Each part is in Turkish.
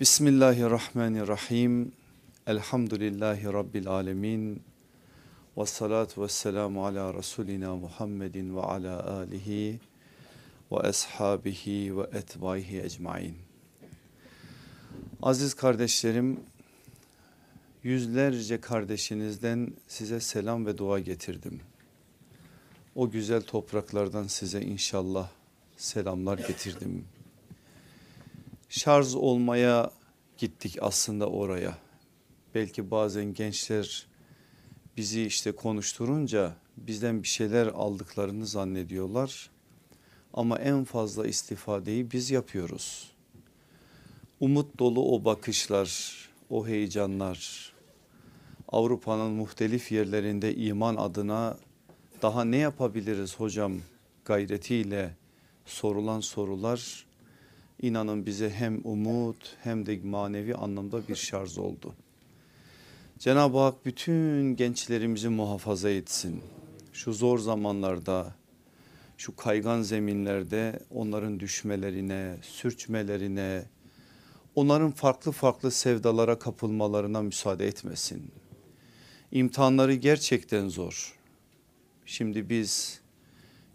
Bismillahirrahmanirrahim. Elhamdülillahi Rabbil alemin. Ve salatu ve selamu ala Resulina Muhammedin ve ala alihi ve ashabihi ve etbaihi ecmain. Aziz kardeşlerim, yüzlerce kardeşinizden size selam ve dua getirdim. O güzel topraklardan size inşallah selamlar getirdim şarj olmaya gittik aslında oraya. Belki bazen gençler bizi işte konuşturunca bizden bir şeyler aldıklarını zannediyorlar. Ama en fazla istifadeyi biz yapıyoruz. Umut dolu o bakışlar, o heyecanlar, Avrupa'nın muhtelif yerlerinde iman adına daha ne yapabiliriz hocam gayretiyle sorulan sorular inanın bize hem umut hem de manevi anlamda bir şarj oldu. Cenab-ı Hak bütün gençlerimizi muhafaza etsin. Şu zor zamanlarda, şu kaygan zeminlerde onların düşmelerine, sürçmelerine, onların farklı farklı sevdalara kapılmalarına müsaade etmesin. İmtihanları gerçekten zor. Şimdi biz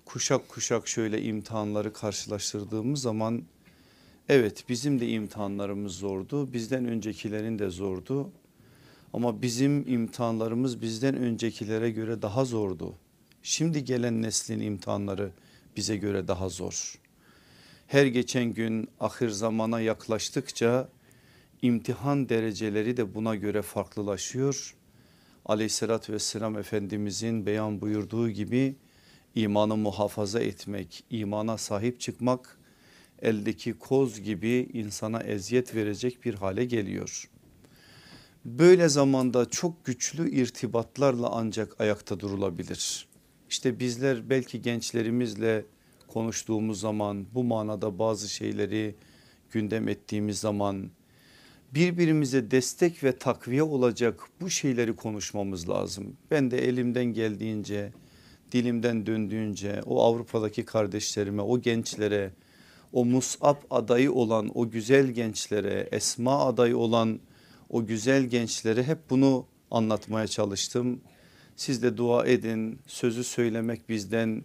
kuşak kuşak şöyle imtihanları karşılaştırdığımız zaman Evet bizim de imtihanlarımız zordu. Bizden öncekilerin de zordu. Ama bizim imtihanlarımız bizden öncekilere göre daha zordu. Şimdi gelen neslin imtihanları bize göre daha zor. Her geçen gün ahir zamana yaklaştıkça imtihan dereceleri de buna göre farklılaşıyor. Aleyhissalatü vesselam Efendimizin beyan buyurduğu gibi imanı muhafaza etmek, imana sahip çıkmak eldeki koz gibi insana eziyet verecek bir hale geliyor. Böyle zamanda çok güçlü irtibatlarla ancak ayakta durulabilir. İşte bizler belki gençlerimizle konuştuğumuz zaman bu manada bazı şeyleri gündem ettiğimiz zaman birbirimize destek ve takviye olacak bu şeyleri konuşmamız lazım. Ben de elimden geldiğince dilimden döndüğünce o Avrupa'daki kardeşlerime o gençlere o Mus'ab adayı olan o güzel gençlere Esma adayı olan o güzel gençlere hep bunu anlatmaya çalıştım. Siz de dua edin sözü söylemek bizden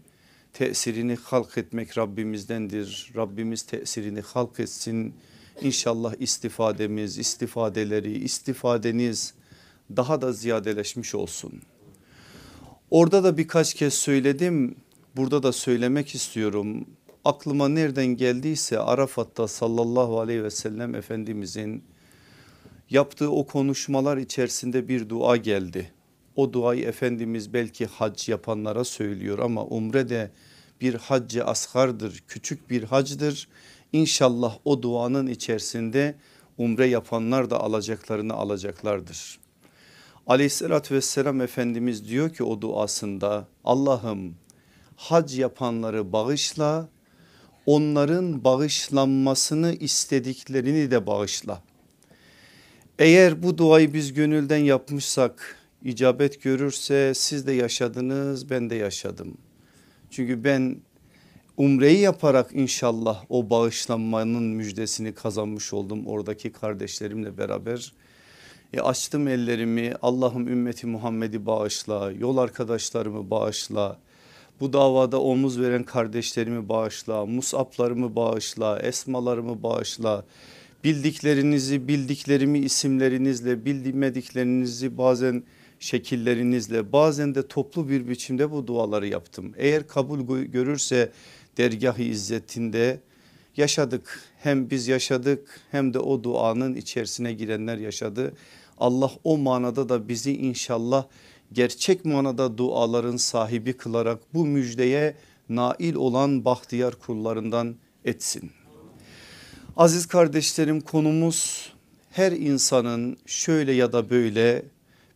tesirini halk etmek Rabbimizdendir. Rabbimiz tesirini halk etsin. İnşallah istifademiz, istifadeleri, istifadeniz daha da ziyadeleşmiş olsun. Orada da birkaç kez söyledim. Burada da söylemek istiyorum aklıma nereden geldiyse Arafat'ta sallallahu aleyhi ve sellem Efendimizin yaptığı o konuşmalar içerisinde bir dua geldi. O duayı Efendimiz belki hac yapanlara söylüyor ama umre de bir haccı asgardır küçük bir hacdır. İnşallah o duanın içerisinde umre yapanlar da alacaklarını alacaklardır. Aleyhissalatü vesselam Efendimiz diyor ki o duasında Allah'ım hac yapanları bağışla onların bağışlanmasını istediklerini de bağışla. Eğer bu duayı biz gönülden yapmışsak icabet görürse siz de yaşadınız ben de yaşadım. Çünkü ben umreyi yaparak inşallah o bağışlanmanın müjdesini kazanmış oldum oradaki kardeşlerimle beraber. E açtım ellerimi Allah'ım ümmeti Muhammed'i bağışla yol arkadaşlarımı bağışla bu davada omuz veren kardeşlerimi bağışla, musaplarımı bağışla, esmalarımı bağışla. Bildiklerinizi bildiklerimi isimlerinizle bilmediklerinizi bazen şekillerinizle bazen de toplu bir biçimde bu duaları yaptım. Eğer kabul görürse dergah-ı izzetinde yaşadık. Hem biz yaşadık hem de o duanın içerisine girenler yaşadı. Allah o manada da bizi inşallah gerçek manada duaların sahibi kılarak bu müjdeye nail olan bahtiyar kullarından etsin. Aziz kardeşlerim konumuz her insanın şöyle ya da böyle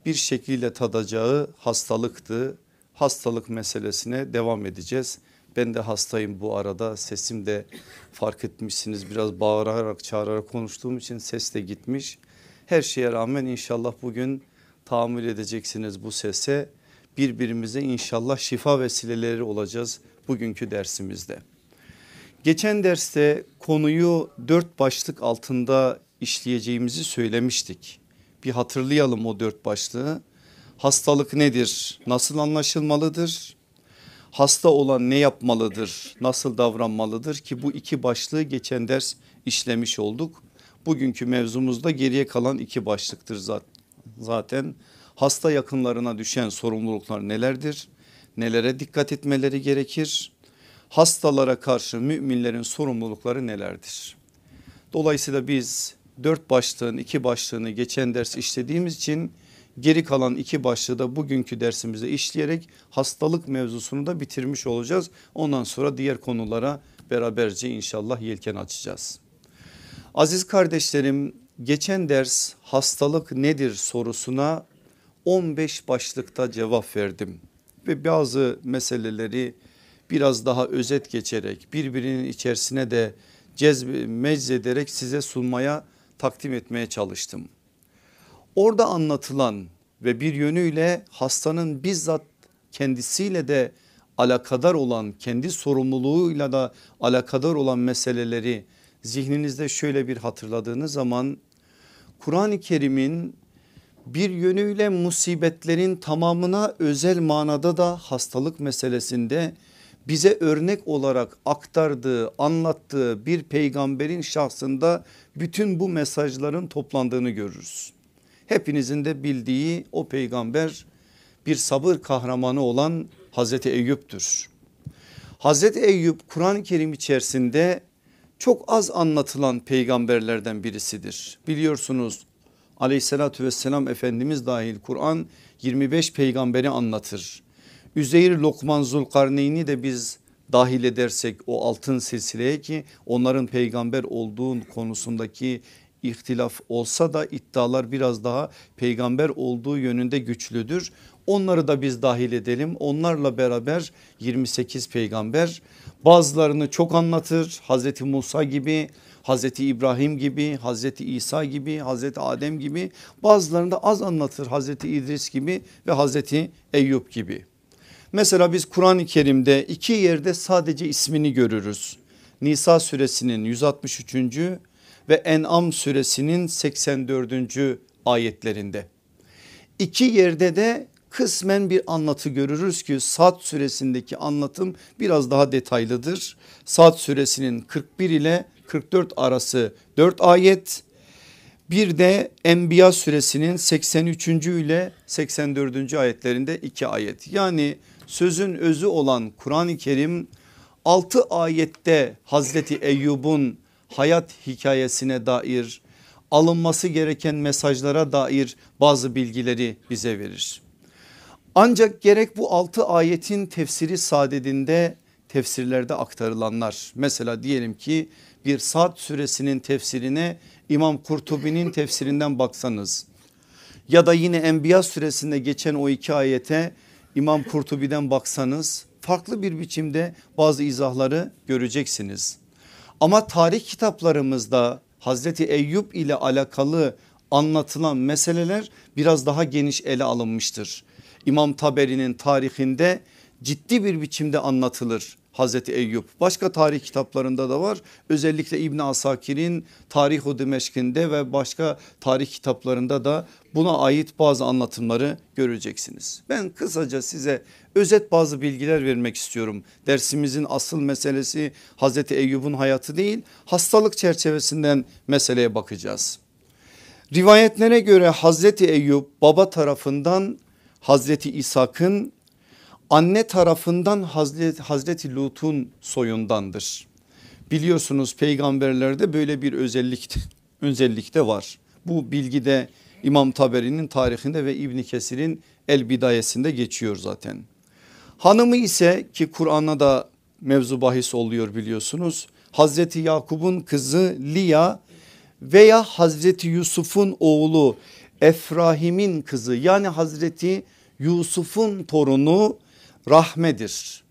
bir şekilde tadacağı hastalıktı. Hastalık meselesine devam edeceğiz. Ben de hastayım bu arada sesim de fark etmişsiniz biraz bağırarak çağırarak konuştuğum için ses de gitmiş. Her şeye rağmen inşallah bugün tahammül edeceksiniz bu sese. Birbirimize inşallah şifa vesileleri olacağız bugünkü dersimizde. Geçen derste konuyu dört başlık altında işleyeceğimizi söylemiştik. Bir hatırlayalım o dört başlığı. Hastalık nedir? Nasıl anlaşılmalıdır? Hasta olan ne yapmalıdır? Nasıl davranmalıdır ki bu iki başlığı geçen ders işlemiş olduk. Bugünkü mevzumuzda geriye kalan iki başlıktır zaten. Hasta yakınlarına düşen sorumluluklar nelerdir? Nelere dikkat etmeleri gerekir? Hastalara karşı müminlerin sorumlulukları nelerdir? Dolayısıyla biz dört başlığın iki başlığını geçen ders işlediğimiz için geri kalan iki başlığı da bugünkü dersimizde işleyerek hastalık mevzusunu da bitirmiş olacağız. Ondan sonra diğer konulara beraberce inşallah yelken açacağız. Aziz kardeşlerim geçen ders hastalık nedir sorusuna 15 başlıkta cevap verdim ve bazı meseleleri biraz daha özet geçerek birbirinin içerisine de cezbe, meczederek size sunmaya takdim etmeye çalıştım. Orada anlatılan ve bir yönüyle hastanın bizzat kendisiyle de alakadar olan kendi sorumluluğuyla da alakadar olan meseleleri zihninizde şöyle bir hatırladığınız zaman Kur'an-ı Kerim'in bir yönüyle musibetlerin tamamına özel manada da hastalık meselesinde bize örnek olarak aktardığı anlattığı bir peygamberin şahsında bütün bu mesajların toplandığını görürüz. Hepinizin de bildiği o peygamber bir sabır kahramanı olan Hazreti Eyüp'tür. Hazreti Eyüp Kur'an-ı Kerim içerisinde çok az anlatılan peygamberlerden birisidir. Biliyorsunuz aleyhissalatü vesselam Efendimiz dahil Kur'an 25 peygamberi anlatır. Üzeyir Lokman Zulkarneyn'i de biz dahil edersek o altın silsileye ki onların peygamber olduğu konusundaki ihtilaf olsa da iddialar biraz daha peygamber olduğu yönünde güçlüdür. Onları da biz dahil edelim. Onlarla beraber 28 peygamber bazılarını çok anlatır. Hazreti Musa gibi, Hazreti İbrahim gibi, Hazreti İsa gibi, Hazreti Adem gibi bazılarını da az anlatır. Hazreti İdris gibi ve Hazreti Eyüp gibi. Mesela biz Kur'an-ı Kerim'de iki yerde sadece ismini görürüz. Nisa suresinin 163. ve En'am suresinin 84. ayetlerinde. İki yerde de kısmen bir anlatı görürüz ki Sad suresindeki anlatım biraz daha detaylıdır. Sad suresinin 41 ile 44 arası 4 ayet bir de Enbiya suresinin 83. ile 84. ayetlerinde 2 ayet. Yani sözün özü olan Kur'an-ı Kerim 6 ayette Hazreti Eyyub'un hayat hikayesine dair alınması gereken mesajlara dair bazı bilgileri bize verir. Ancak gerek bu 6 ayetin tefsiri sadedinde tefsirlerde aktarılanlar mesela diyelim ki bir Sad suresinin tefsirine İmam Kurtubi'nin tefsirinden baksanız ya da yine Enbiya suresinde geçen o iki ayete İmam Kurtubi'den baksanız farklı bir biçimde bazı izahları göreceksiniz. Ama tarih kitaplarımızda Hazreti Eyüp ile alakalı anlatılan meseleler biraz daha geniş ele alınmıştır. İmam Taberi'nin tarihinde ciddi bir biçimde anlatılır. Hazreti Eyüp başka tarih kitaplarında da var özellikle İbn Asakir'in Tarih-i Dimeşk'inde ve başka tarih kitaplarında da buna ait bazı anlatımları göreceksiniz. Ben kısaca size özet bazı bilgiler vermek istiyorum. Dersimizin asıl meselesi Hazreti Eyüp'ün hayatı değil hastalık çerçevesinden meseleye bakacağız. Rivayetlere göre Hazreti Eyüp baba tarafından Hazreti İshak'ın anne tarafından Hazreti, Hazreti Lut'un soyundandır. Biliyorsunuz peygamberlerde böyle bir özellik, özellik de var. Bu bilgi de İmam Taberi'nin tarihinde ve İbni Kesir'in El Bidayesinde geçiyor zaten. Hanımı ise ki Kur'an'a da mevzu bahis oluyor biliyorsunuz. Hazreti Yakup'un kızı Liya veya Hazreti Yusuf'un oğlu Efrahim'in kızı yani Hazreti Yusuf'un torunu Rahmedir.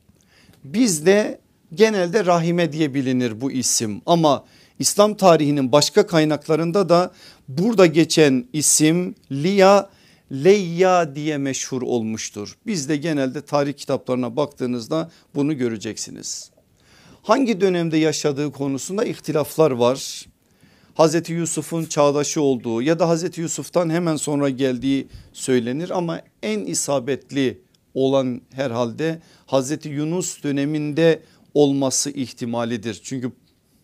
Bizde genelde Rahime diye bilinir bu isim ama İslam tarihinin başka kaynaklarında da burada geçen isim Liya Leyya diye meşhur olmuştur. Bizde genelde tarih kitaplarına baktığınızda bunu göreceksiniz. Hangi dönemde yaşadığı konusunda ihtilaflar var. Hazreti Yusuf'un çağdaşı olduğu ya da Hazreti Yusuf'tan hemen sonra geldiği söylenir ama en isabetli olan herhalde Hazreti Yunus döneminde olması ihtimalidir. Çünkü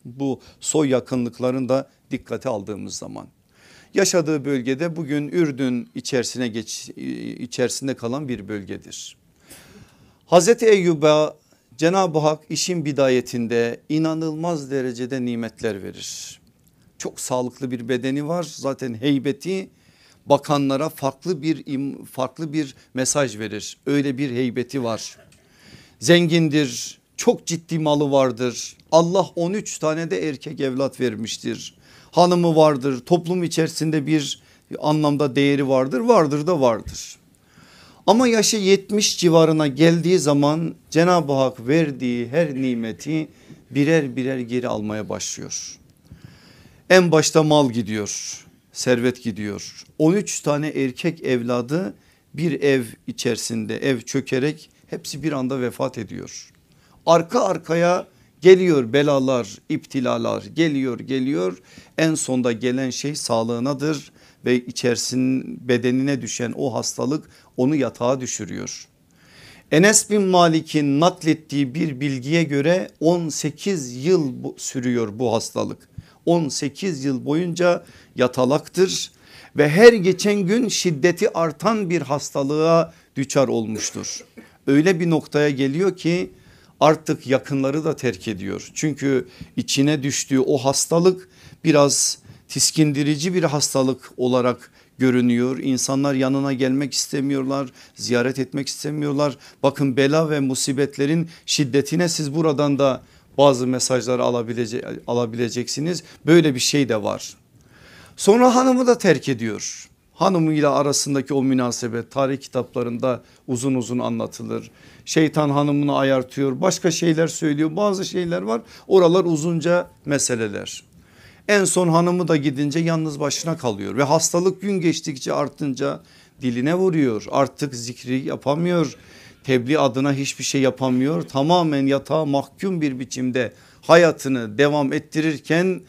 bu soy yakınlıklarını da dikkate aldığımız zaman. Yaşadığı bölgede bugün Ürdün içerisine geç, içerisinde kalan bir bölgedir. Hazreti Eyyub'a Cenab-ı Hak işin bidayetinde inanılmaz derecede nimetler verir. Çok sağlıklı bir bedeni var zaten heybeti bakanlara farklı bir farklı bir mesaj verir. Öyle bir heybeti var. Zengindir, çok ciddi malı vardır. Allah 13 tane de erkek evlat vermiştir. Hanımı vardır, toplum içerisinde bir anlamda değeri vardır, vardır da vardır. Ama yaşı 70 civarına geldiği zaman Cenab-ı Hak verdiği her nimeti birer birer geri almaya başlıyor. En başta mal gidiyor, servet gidiyor. 13 tane erkek evladı bir ev içerisinde ev çökerek hepsi bir anda vefat ediyor. Arka arkaya geliyor belalar, iptilalar geliyor geliyor. En sonda gelen şey sağlığınadır ve içerisinin bedenine düşen o hastalık onu yatağa düşürüyor. Enes bin Malik'in naklettiği bir bilgiye göre 18 yıl sürüyor bu hastalık. 18 yıl boyunca yatalaktır ve her geçen gün şiddeti artan bir hastalığa düçar olmuştur. Öyle bir noktaya geliyor ki artık yakınları da terk ediyor. Çünkü içine düştüğü o hastalık biraz tiskindirici bir hastalık olarak görünüyor. İnsanlar yanına gelmek istemiyorlar, ziyaret etmek istemiyorlar. Bakın bela ve musibetlerin şiddetine siz buradan da bazı mesajları alabilece alabileceksiniz. Böyle bir şey de var. Sonra hanımı da terk ediyor. Hanımıyla arasındaki o münasebet tarih kitaplarında uzun uzun anlatılır. Şeytan hanımını ayartıyor başka şeyler söylüyor bazı şeyler var oralar uzunca meseleler. En son hanımı da gidince yalnız başına kalıyor ve hastalık gün geçtikçe artınca diline vuruyor artık zikri yapamıyor tebliğ adına hiçbir şey yapamıyor tamamen yatağa mahkum bir biçimde hayatını devam ettirirken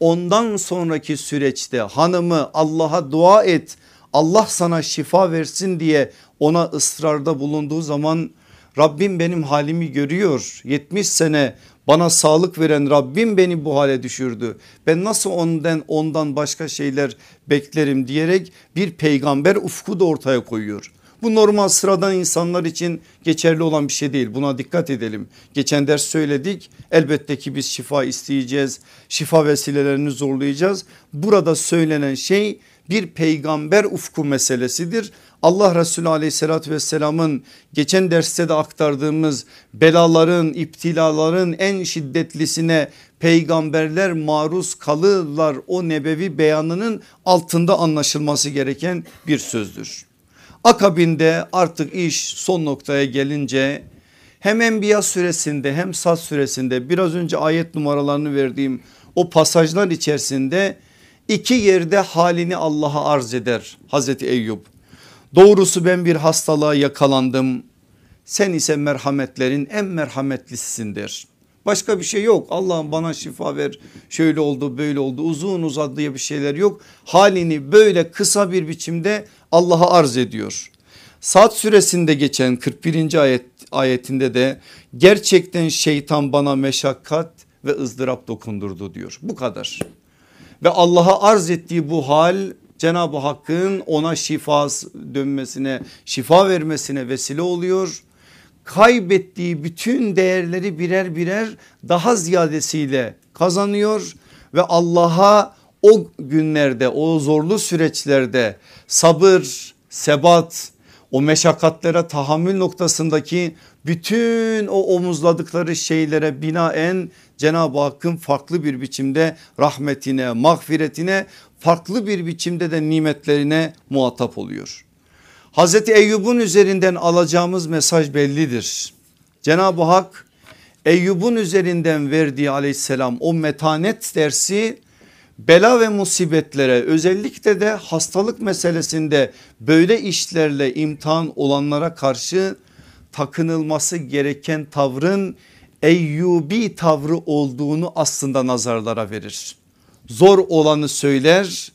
ondan sonraki süreçte hanımı Allah'a dua et Allah sana şifa versin diye ona ısrarda bulunduğu zaman Rabbim benim halimi görüyor 70 sene bana sağlık veren Rabbim beni bu hale düşürdü. Ben nasıl ondan ondan başka şeyler beklerim diyerek bir peygamber ufku da ortaya koyuyor. Bu normal sıradan insanlar için geçerli olan bir şey değil buna dikkat edelim. Geçen ders söyledik elbette ki biz şifa isteyeceğiz şifa vesilelerini zorlayacağız. Burada söylenen şey bir peygamber ufku meselesidir. Allah Resulü aleyhissalatü vesselamın geçen derste de aktardığımız belaların iptilaların en şiddetlisine peygamberler maruz kalırlar o nebevi beyanının altında anlaşılması gereken bir sözdür. Akabinde artık iş son noktaya gelince hem Enbiya süresinde hem Sad süresinde biraz önce ayet numaralarını verdiğim o pasajlar içerisinde iki yerde halini Allah'a arz eder Hazreti Eyüp. Doğrusu ben bir hastalığa yakalandım sen ise merhametlerin en merhametlisisin. Başka bir şey yok Allah'ım bana şifa ver şöyle oldu böyle oldu uzun uzadı diye bir şeyler yok. Halini böyle kısa bir biçimde Allah'a arz ediyor. Saat süresinde geçen 41. ayet ayetinde de gerçekten şeytan bana meşakkat ve ızdırap dokundurdu diyor. Bu kadar. Ve Allah'a arz ettiği bu hal Cenab-ı Hakk'ın ona şifa dönmesine şifa vermesine vesile oluyor. Kaybettiği bütün değerleri birer birer daha ziyadesiyle kazanıyor ve Allah'a o günlerde o zorlu süreçlerde sabır, sebat, o meşakkatlere tahammül noktasındaki bütün o omuzladıkları şeylere binaen Cenab-ı Hakk'ın farklı bir biçimde rahmetine, mağfiretine, farklı bir biçimde de nimetlerine muhatap oluyor. Hazreti Eyyub'un üzerinden alacağımız mesaj bellidir. Cenab-ı Hak Eyyub'un üzerinden verdiği aleyhisselam o metanet dersi bela ve musibetlere özellikle de hastalık meselesinde böyle işlerle imtihan olanlara karşı takınılması gereken tavrın Eyyubi tavrı olduğunu aslında nazarlara verir. zor olanı söyler,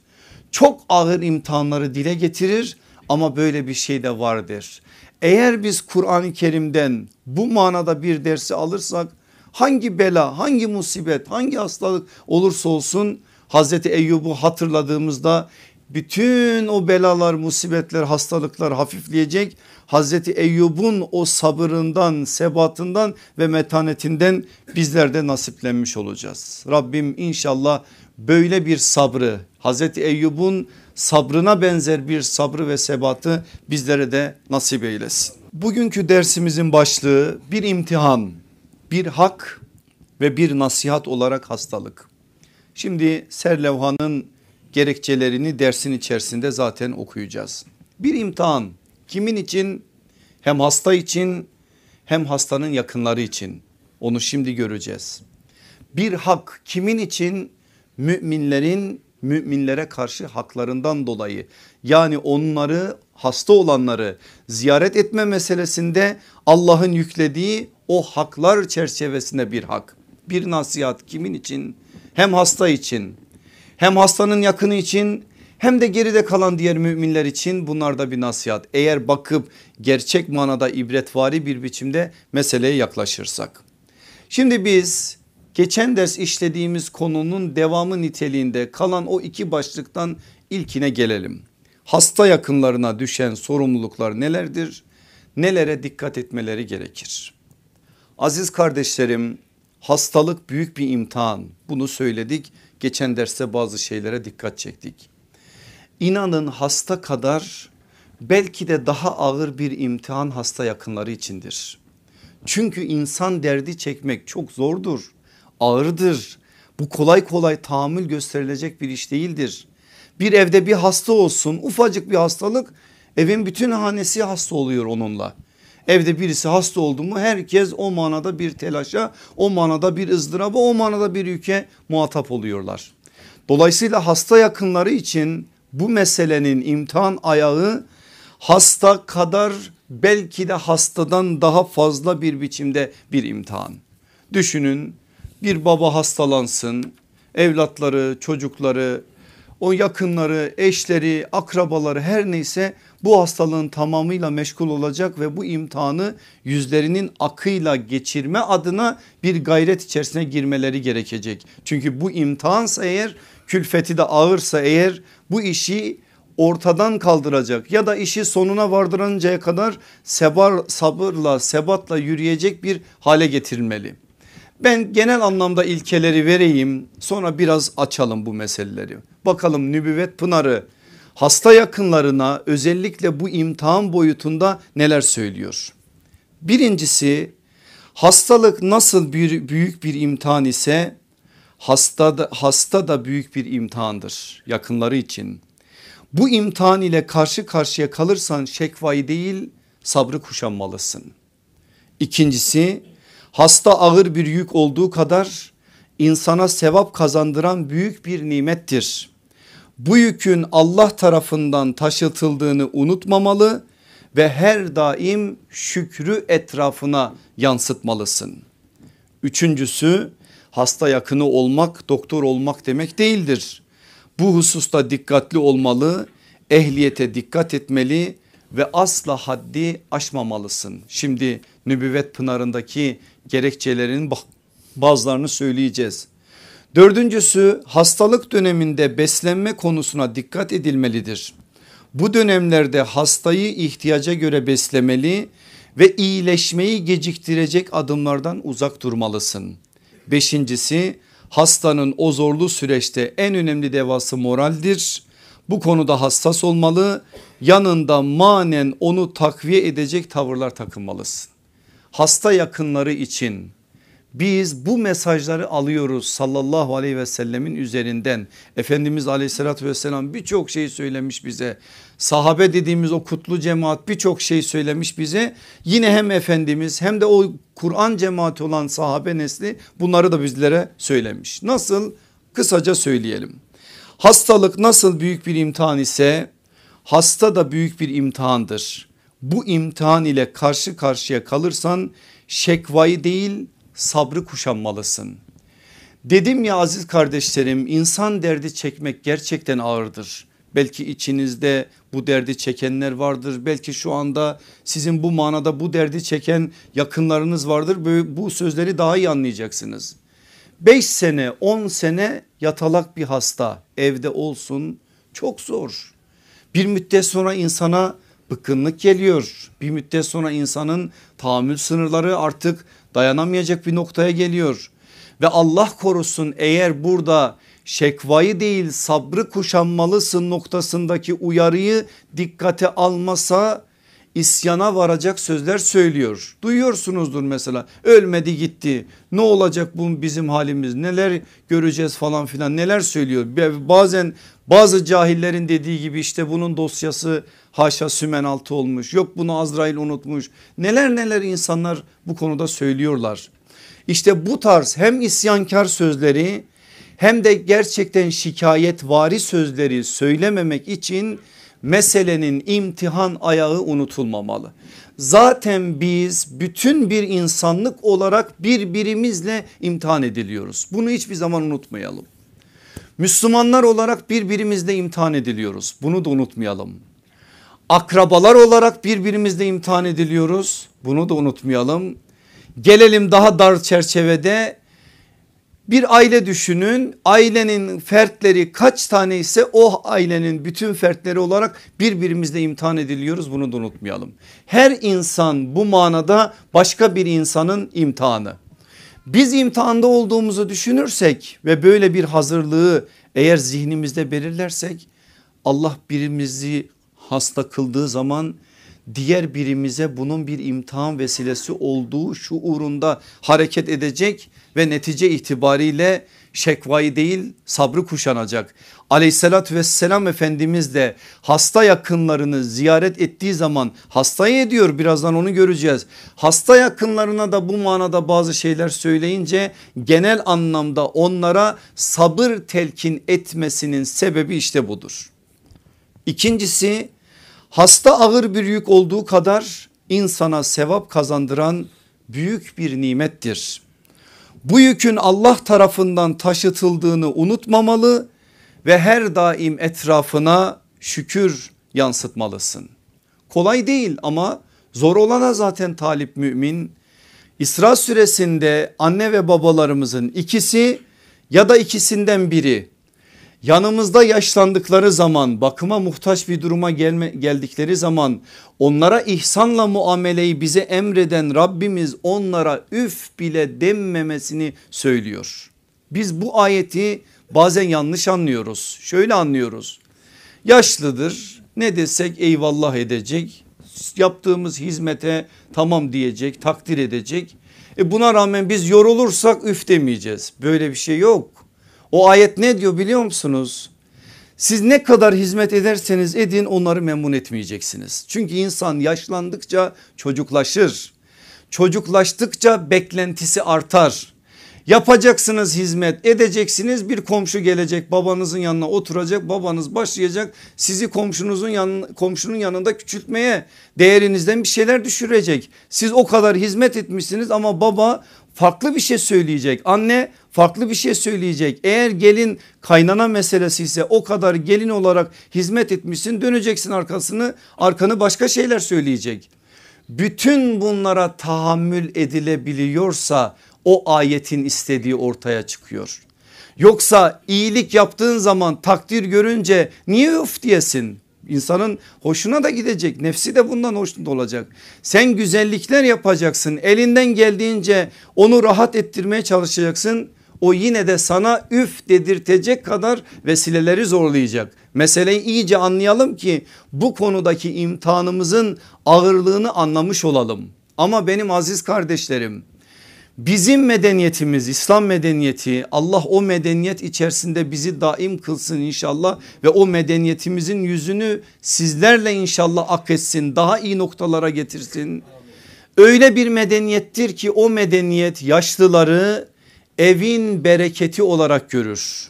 çok ağır imtihanları dile getirir ama böyle bir şey de vardır. Eğer biz Kur'an-ı Kerim'den bu manada bir dersi alırsak hangi bela, hangi musibet, hangi hastalık olursa olsun Hazreti Eyyub'u hatırladığımızda bütün o belalar, musibetler, hastalıklar hafifleyecek. Hazreti Eyyub'un o sabırından, sebatından ve metanetinden bizler de nasiplenmiş olacağız. Rabbim inşallah böyle bir sabrı Hazreti Eyyub'un sabrına benzer bir sabrı ve sebatı bizlere de nasip eylesin. Bugünkü dersimizin başlığı bir imtihan, bir hak ve bir nasihat olarak hastalık. Şimdi serlevhanın gerekçelerini dersin içerisinde zaten okuyacağız. Bir imtihan kimin için? Hem hasta için hem hastanın yakınları için. Onu şimdi göreceğiz. Bir hak kimin için? Müminlerin müminlere karşı haklarından dolayı yani onları hasta olanları ziyaret etme meselesinde Allah'ın yüklediği o haklar çerçevesinde bir hak. Bir nasihat kimin için? Hem hasta için hem hastanın yakını için hem de geride kalan diğer müminler için bunlar da bir nasihat. Eğer bakıp gerçek manada ibretvari bir biçimde meseleye yaklaşırsak. Şimdi biz geçen ders işlediğimiz konunun devamı niteliğinde kalan o iki başlıktan ilkine gelelim. Hasta yakınlarına düşen sorumluluklar nelerdir? Nelere dikkat etmeleri gerekir? Aziz kardeşlerim hastalık büyük bir imtihan bunu söyledik Geçen derste bazı şeylere dikkat çektik. İnanın hasta kadar belki de daha ağır bir imtihan hasta yakınları içindir. Çünkü insan derdi çekmek çok zordur, ağırdır. Bu kolay kolay tahammül gösterilecek bir iş değildir. Bir evde bir hasta olsun ufacık bir hastalık evin bütün hanesi hasta oluyor onunla. Evde birisi hasta oldu mu herkes o manada bir telaşa, o manada bir ızdıraba, o manada bir yüke muhatap oluyorlar. Dolayısıyla hasta yakınları için bu meselenin imtihan ayağı hasta kadar belki de hastadan daha fazla bir biçimde bir imtihan. Düşünün bir baba hastalansın evlatları çocukları o yakınları eşleri akrabaları her neyse bu hastalığın tamamıyla meşgul olacak ve bu imtihanı yüzlerinin akıyla geçirme adına bir gayret içerisine girmeleri gerekecek. Çünkü bu imtihansa eğer külfeti de ağırsa eğer bu işi ortadan kaldıracak ya da işi sonuna vardırıncaya kadar sebar, sabırla sebatla yürüyecek bir hale getirilmeli. Ben genel anlamda ilkeleri vereyim sonra biraz açalım bu meseleleri. Bakalım nübüvvet pınarı hasta yakınlarına özellikle bu imtihan boyutunda neler söylüyor? Birincisi hastalık nasıl bir büyük bir imtihan ise hasta da, hasta da büyük bir imtihandır yakınları için. Bu imtihan ile karşı karşıya kalırsan şekvayı değil sabrı kuşanmalısın. İkincisi hasta ağır bir yük olduğu kadar insana sevap kazandıran büyük bir nimettir bu yükün Allah tarafından taşıtıldığını unutmamalı ve her daim şükrü etrafına yansıtmalısın. Üçüncüsü hasta yakını olmak doktor olmak demek değildir. Bu hususta dikkatli olmalı, ehliyete dikkat etmeli ve asla haddi aşmamalısın. Şimdi nübüvvet pınarındaki gerekçelerin bazılarını söyleyeceğiz. Dördüncüsü hastalık döneminde beslenme konusuna dikkat edilmelidir. Bu dönemlerde hastayı ihtiyaca göre beslemeli ve iyileşmeyi geciktirecek adımlardan uzak durmalısın. Beşincisi hastanın o zorlu süreçte en önemli devası moraldir. Bu konuda hassas olmalı yanında manen onu takviye edecek tavırlar takınmalısın. Hasta yakınları için biz bu mesajları alıyoruz sallallahu aleyhi ve sellemin üzerinden. Efendimiz aleyhissalatü vesselam birçok şey söylemiş bize. Sahabe dediğimiz o kutlu cemaat birçok şey söylemiş bize. Yine hem Efendimiz hem de o Kur'an cemaati olan sahabe nesli bunları da bizlere söylemiş. Nasıl? Kısaca söyleyelim. Hastalık nasıl büyük bir imtihan ise hasta da büyük bir imtihandır. Bu imtihan ile karşı karşıya kalırsan şekvayı değil sabrı kuşanmalısın. Dedim ya aziz kardeşlerim insan derdi çekmek gerçekten ağırdır. Belki içinizde bu derdi çekenler vardır. Belki şu anda sizin bu manada bu derdi çeken yakınlarınız vardır. Bu sözleri daha iyi anlayacaksınız. 5 sene 10 sene yatalak bir hasta evde olsun çok zor. Bir müddet sonra insana bıkkınlık geliyor. Bir müddet sonra insanın tahammül sınırları artık dayanamayacak bir noktaya geliyor. Ve Allah korusun eğer burada şekvayı değil sabrı kuşanmalısın noktasındaki uyarıyı dikkate almasa isyana varacak sözler söylüyor. Duyuyorsunuzdur mesela ölmedi gitti ne olacak bu bizim halimiz neler göreceğiz falan filan neler söylüyor. Bazen bazı cahillerin dediği gibi işte bunun dosyası haşa sümen altı olmuş yok bunu Azrail unutmuş neler neler insanlar bu konuda söylüyorlar. İşte bu tarz hem isyankar sözleri hem de gerçekten şikayet vari sözleri söylememek için meselenin imtihan ayağı unutulmamalı. Zaten biz bütün bir insanlık olarak birbirimizle imtihan ediliyoruz. Bunu hiçbir zaman unutmayalım. Müslümanlar olarak birbirimizle imtihan ediliyoruz. Bunu da unutmayalım. Akrabalar olarak birbirimizle imtihan ediliyoruz. Bunu da unutmayalım. Gelelim daha dar çerçevede bir aile düşünün ailenin fertleri kaç tane ise o ailenin bütün fertleri olarak birbirimizle imtihan ediliyoruz bunu da unutmayalım. Her insan bu manada başka bir insanın imtihanı. Biz imtihanda olduğumuzu düşünürsek ve böyle bir hazırlığı eğer zihnimizde belirlersek Allah birimizi hasta kıldığı zaman diğer birimize bunun bir imtihan vesilesi olduğu şuurunda hareket edecek ve netice itibariyle şekvayı değil sabrı kuşanacak. Aleyhissalatü vesselam Efendimiz de hasta yakınlarını ziyaret ettiği zaman hastayı ediyor birazdan onu göreceğiz. Hasta yakınlarına da bu manada bazı şeyler söyleyince genel anlamda onlara sabır telkin etmesinin sebebi işte budur. İkincisi hasta ağır bir yük olduğu kadar insana sevap kazandıran büyük bir nimettir bu yükün Allah tarafından taşıtıldığını unutmamalı ve her daim etrafına şükür yansıtmalısın. Kolay değil ama zor olana zaten talip mümin. İsra süresinde anne ve babalarımızın ikisi ya da ikisinden biri yanımızda yaşlandıkları zaman bakıma muhtaç bir duruma gelme, geldikleri zaman onlara ihsanla muameleyi bize emreden Rabbimiz onlara üf bile denmemesini söylüyor. Biz bu ayeti bazen yanlış anlıyoruz. Şöyle anlıyoruz. Yaşlıdır ne desek eyvallah edecek. Yaptığımız hizmete tamam diyecek, takdir edecek. E buna rağmen biz yorulursak üf demeyeceğiz. Böyle bir şey yok. O ayet ne diyor biliyor musunuz? Siz ne kadar hizmet ederseniz edin onları memnun etmeyeceksiniz. Çünkü insan yaşlandıkça çocuklaşır. Çocuklaştıkça beklentisi artar. Yapacaksınız hizmet edeceksiniz bir komşu gelecek babanızın yanına oturacak babanız başlayacak sizi komşunuzun yan, komşunun yanında küçültmeye değerinizden bir şeyler düşürecek. Siz o kadar hizmet etmişsiniz ama baba farklı bir şey söyleyecek. Anne farklı bir şey söyleyecek. Eğer gelin kaynana meselesi ise o kadar gelin olarak hizmet etmişsin döneceksin arkasını arkanı başka şeyler söyleyecek. Bütün bunlara tahammül edilebiliyorsa o ayetin istediği ortaya çıkıyor. Yoksa iyilik yaptığın zaman takdir görünce niye öf diyesin? İnsanın hoşuna da gidecek nefsi de bundan hoşnut olacak. Sen güzellikler yapacaksın elinden geldiğince onu rahat ettirmeye çalışacaksın. O yine de sana üf dedirtecek kadar vesileleri zorlayacak. Meseleyi iyice anlayalım ki bu konudaki imtihanımızın ağırlığını anlamış olalım. Ama benim aziz kardeşlerim Bizim medeniyetimiz İslam medeniyeti Allah o medeniyet içerisinde bizi daim kılsın inşallah ve o medeniyetimizin yüzünü sizlerle inşallah ak etsin daha iyi noktalara getirsin. Öyle bir medeniyettir ki o medeniyet yaşlıları evin bereketi olarak görür.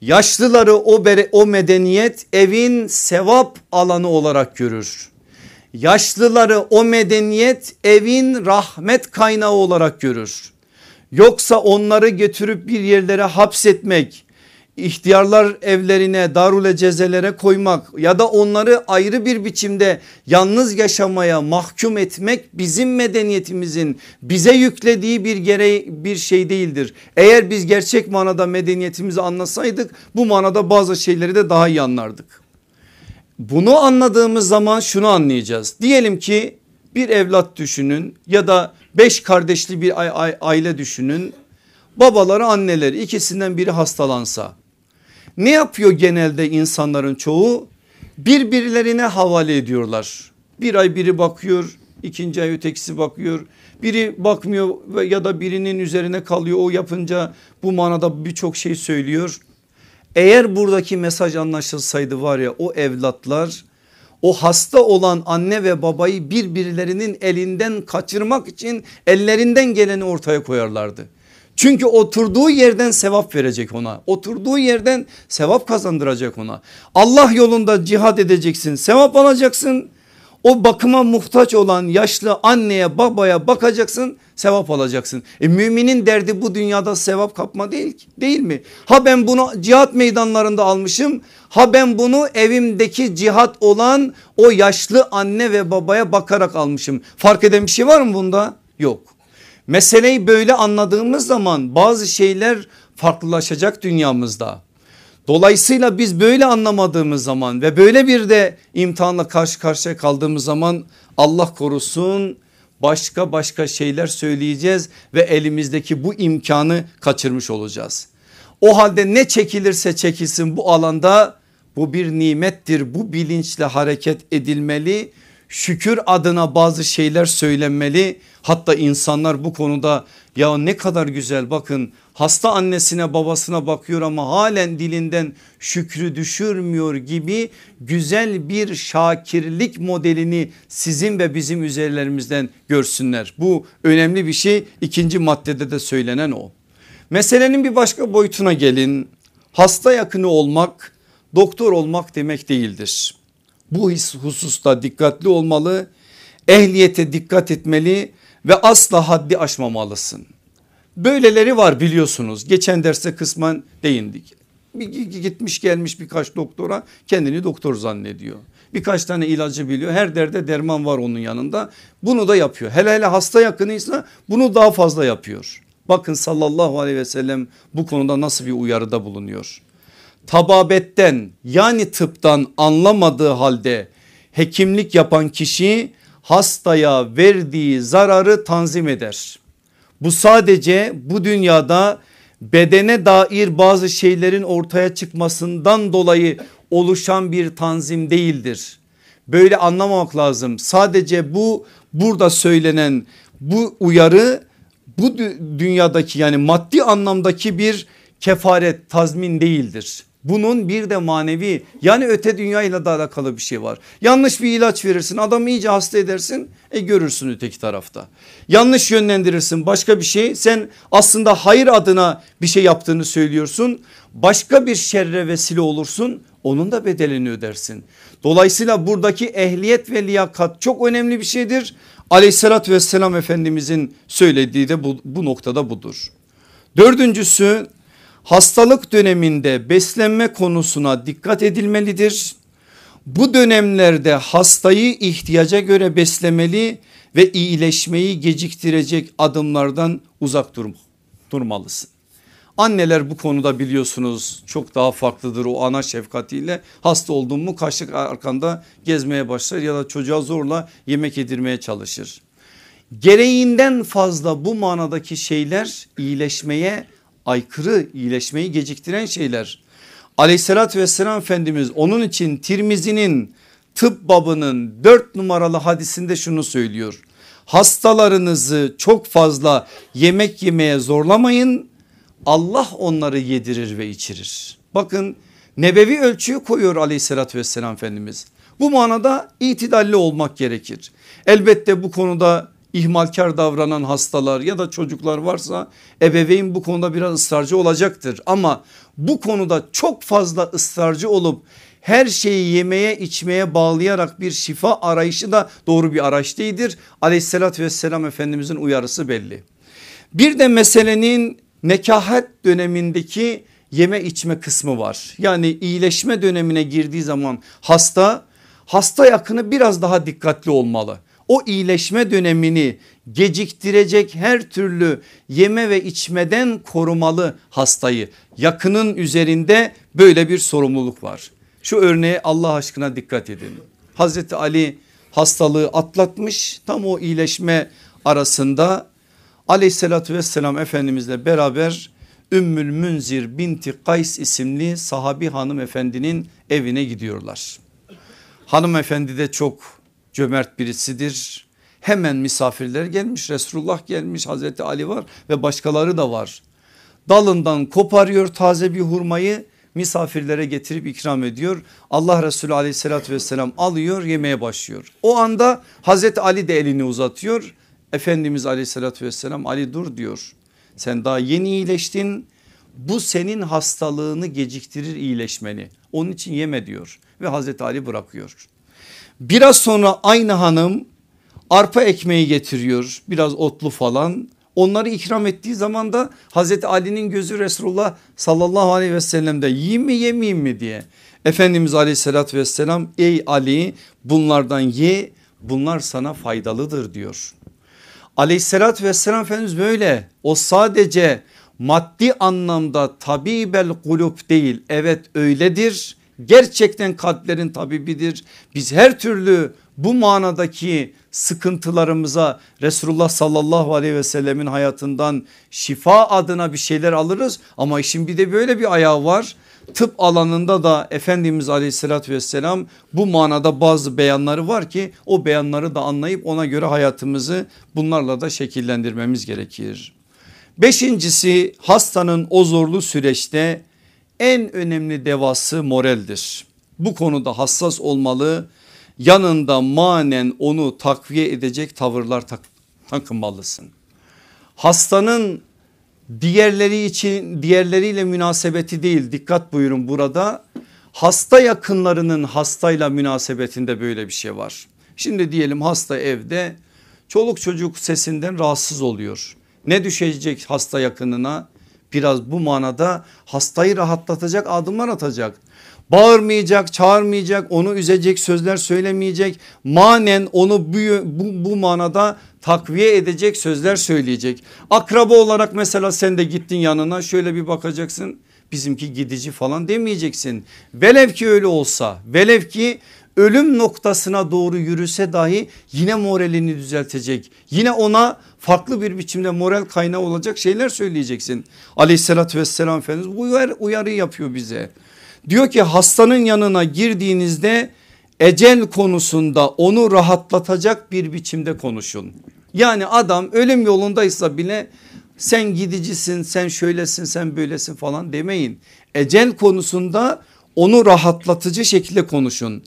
Yaşlıları o, o medeniyet evin sevap alanı olarak görür yaşlıları o medeniyet evin rahmet kaynağı olarak görür. Yoksa onları götürüp bir yerlere hapsetmek, ihtiyarlar evlerine darule cezelere koymak ya da onları ayrı bir biçimde yalnız yaşamaya mahkum etmek bizim medeniyetimizin bize yüklediği bir gereği bir şey değildir. Eğer biz gerçek manada medeniyetimizi anlasaydık bu manada bazı şeyleri de daha iyi anlardık. Bunu anladığımız zaman şunu anlayacağız. Diyelim ki bir evlat düşünün ya da beş kardeşli bir aile düşünün. Babaları anneleri ikisinden biri hastalansa ne yapıyor genelde insanların çoğu? Birbirlerine havale ediyorlar. Bir ay biri bakıyor ikinci ay ötekisi bakıyor. Biri bakmıyor ya da birinin üzerine kalıyor o yapınca bu manada birçok şey söylüyor. Eğer buradaki mesaj anlaşılsaydı var ya o evlatlar o hasta olan anne ve babayı birbirlerinin elinden kaçırmak için ellerinden geleni ortaya koyarlardı. Çünkü oturduğu yerden sevap verecek ona. Oturduğu yerden sevap kazandıracak ona. Allah yolunda cihad edeceksin sevap alacaksın. O bakıma muhtaç olan yaşlı anneye babaya bakacaksın sevap alacaksın. E müminin derdi bu dünyada sevap kapma değil, değil mi? Ha ben bunu cihat meydanlarında almışım. Ha ben bunu evimdeki cihat olan o yaşlı anne ve babaya bakarak almışım. Fark eden bir şey var mı bunda? Yok. Meseleyi böyle anladığımız zaman bazı şeyler farklılaşacak dünyamızda. Dolayısıyla biz böyle anlamadığımız zaman ve böyle bir de imtihanla karşı karşıya kaldığımız zaman Allah korusun başka başka şeyler söyleyeceğiz ve elimizdeki bu imkanı kaçırmış olacağız. O halde ne çekilirse çekilsin bu alanda bu bir nimettir bu bilinçle hareket edilmeli şükür adına bazı şeyler söylenmeli. Hatta insanlar bu konuda ya ne kadar güzel bakın hasta annesine babasına bakıyor ama halen dilinden şükrü düşürmüyor gibi güzel bir şakirlik modelini sizin ve bizim üzerlerimizden görsünler. Bu önemli bir şey ikinci maddede de söylenen o. Meselenin bir başka boyutuna gelin hasta yakını olmak doktor olmak demek değildir. Bu hususta dikkatli olmalı, ehliyete dikkat etmeli ve asla haddi aşmamalısın. Böyleleri var biliyorsunuz. Geçen derste kısmen değindik. Gitmiş gelmiş birkaç doktora kendini doktor zannediyor. Birkaç tane ilacı biliyor. Her derde derman var onun yanında. Bunu da yapıyor. Hele hele hasta yakınıysa bunu daha fazla yapıyor. Bakın sallallahu aleyhi ve sellem bu konuda nasıl bir uyarıda bulunuyor tababetten yani tıptan anlamadığı halde hekimlik yapan kişi hastaya verdiği zararı tanzim eder. Bu sadece bu dünyada bedene dair bazı şeylerin ortaya çıkmasından dolayı oluşan bir tanzim değildir. Böyle anlamamak lazım. Sadece bu burada söylenen bu uyarı bu dünyadaki yani maddi anlamdaki bir kefaret tazmin değildir. Bunun bir de manevi yani öte dünya ile de alakalı bir şey var. Yanlış bir ilaç verirsin adamı iyice hasta edersin e görürsün öteki tarafta. Yanlış yönlendirirsin başka bir şey sen aslında hayır adına bir şey yaptığını söylüyorsun. Başka bir şerre vesile olursun onun da bedelini ödersin. Dolayısıyla buradaki ehliyet ve liyakat çok önemli bir şeydir. Aleyhissalatü vesselam Efendimizin söylediği de bu, bu noktada budur. Dördüncüsü hastalık döneminde beslenme konusuna dikkat edilmelidir. Bu dönemlerde hastayı ihtiyaca göre beslemeli ve iyileşmeyi geciktirecek adımlardan uzak dur durmalısın. Anneler bu konuda biliyorsunuz çok daha farklıdır o ana şefkatiyle hasta oldun mu kaşık arkanda gezmeye başlar ya da çocuğa zorla yemek yedirmeye çalışır. Gereğinden fazla bu manadaki şeyler iyileşmeye aykırı iyileşmeyi geciktiren şeyler. Aleyhissalatü vesselam Efendimiz onun için Tirmizi'nin tıp babının dört numaralı hadisinde şunu söylüyor. Hastalarınızı çok fazla yemek yemeye zorlamayın. Allah onları yedirir ve içirir. Bakın nebevi ölçüyü koyuyor aleyhissalatü vesselam Efendimiz. Bu manada itidalli olmak gerekir. Elbette bu konuda ihmalkar davranan hastalar ya da çocuklar varsa ebeveyn bu konuda biraz ısrarcı olacaktır. Ama bu konuda çok fazla ısrarcı olup her şeyi yemeye içmeye bağlayarak bir şifa arayışı da doğru bir araç değildir. Aleyhissalatü vesselam Efendimizin uyarısı belli. Bir de meselenin nekahat dönemindeki yeme içme kısmı var. Yani iyileşme dönemine girdiği zaman hasta hasta yakını biraz daha dikkatli olmalı. O iyileşme dönemini geciktirecek her türlü yeme ve içmeden korumalı hastayı. Yakının üzerinde böyle bir sorumluluk var. Şu örneğe Allah aşkına dikkat edin. Hazreti Ali hastalığı atlatmış tam o iyileşme arasında aleyhissalatü vesselam efendimizle beraber Ümmül Münzir binti Kays isimli sahabi hanımefendinin evine gidiyorlar. Hanımefendi de çok cömert birisidir. Hemen misafirler gelmiş Resulullah gelmiş Hazreti Ali var ve başkaları da var. Dalından koparıyor taze bir hurmayı misafirlere getirip ikram ediyor. Allah Resulü aleyhissalatü vesselam alıyor yemeye başlıyor. O anda Hazreti Ali de elini uzatıyor. Efendimiz aleyhissalatü vesselam Ali dur diyor. Sen daha yeni iyileştin bu senin hastalığını geciktirir iyileşmeni. Onun için yeme diyor ve Hazreti Ali bırakıyor. Biraz sonra aynı hanım arpa ekmeği getiriyor biraz otlu falan. Onları ikram ettiği zaman da Hazreti Ali'nin gözü Resulullah sallallahu aleyhi ve sellem'de yiyeyim mi yemeyeyim mi diye. Efendimiz aleyhissalatü vesselam ey Ali bunlardan ye bunlar sana faydalıdır diyor. Aleyhissalatü vesselam Efendimiz böyle o sadece maddi anlamda tabibel kulub değil evet öyledir gerçekten kalplerin tabibidir. Biz her türlü bu manadaki sıkıntılarımıza Resulullah sallallahu aleyhi ve sellemin hayatından şifa adına bir şeyler alırız. Ama işin bir de böyle bir ayağı var. Tıp alanında da Efendimiz aleyhissalatü vesselam bu manada bazı beyanları var ki o beyanları da anlayıp ona göre hayatımızı bunlarla da şekillendirmemiz gerekir. Beşincisi hastanın o zorlu süreçte en önemli devası moraldir. Bu konuda hassas olmalı yanında manen onu takviye edecek tavırlar tak takınmalısın. Hastanın diğerleri için diğerleriyle münasebeti değil dikkat buyurun burada hasta yakınlarının hastayla münasebetinde böyle bir şey var. Şimdi diyelim hasta evde çoluk çocuk sesinden rahatsız oluyor. Ne düşecek hasta yakınına? Biraz bu manada hastayı rahatlatacak adımlar atacak. Bağırmayacak, çağırmayacak, onu üzecek sözler söylemeyecek. Manen onu bu, bu, bu manada takviye edecek sözler söyleyecek. Akraba olarak mesela sen de gittin yanına şöyle bir bakacaksın. Bizimki gidici falan demeyeceksin. Velev ki öyle olsa, velev ki ölüm noktasına doğru yürüse dahi yine moralini düzeltecek. Yine ona farklı bir biçimde moral kaynağı olacak şeyler söyleyeceksin. Aleyhissalatü vesselam Efendimiz uyar, uyarı yapıyor bize. Diyor ki hastanın yanına girdiğinizde ecel konusunda onu rahatlatacak bir biçimde konuşun. Yani adam ölüm yolundaysa bile sen gidicisin sen şöylesin sen böylesin falan demeyin. Ecel konusunda onu rahatlatıcı şekilde konuşun.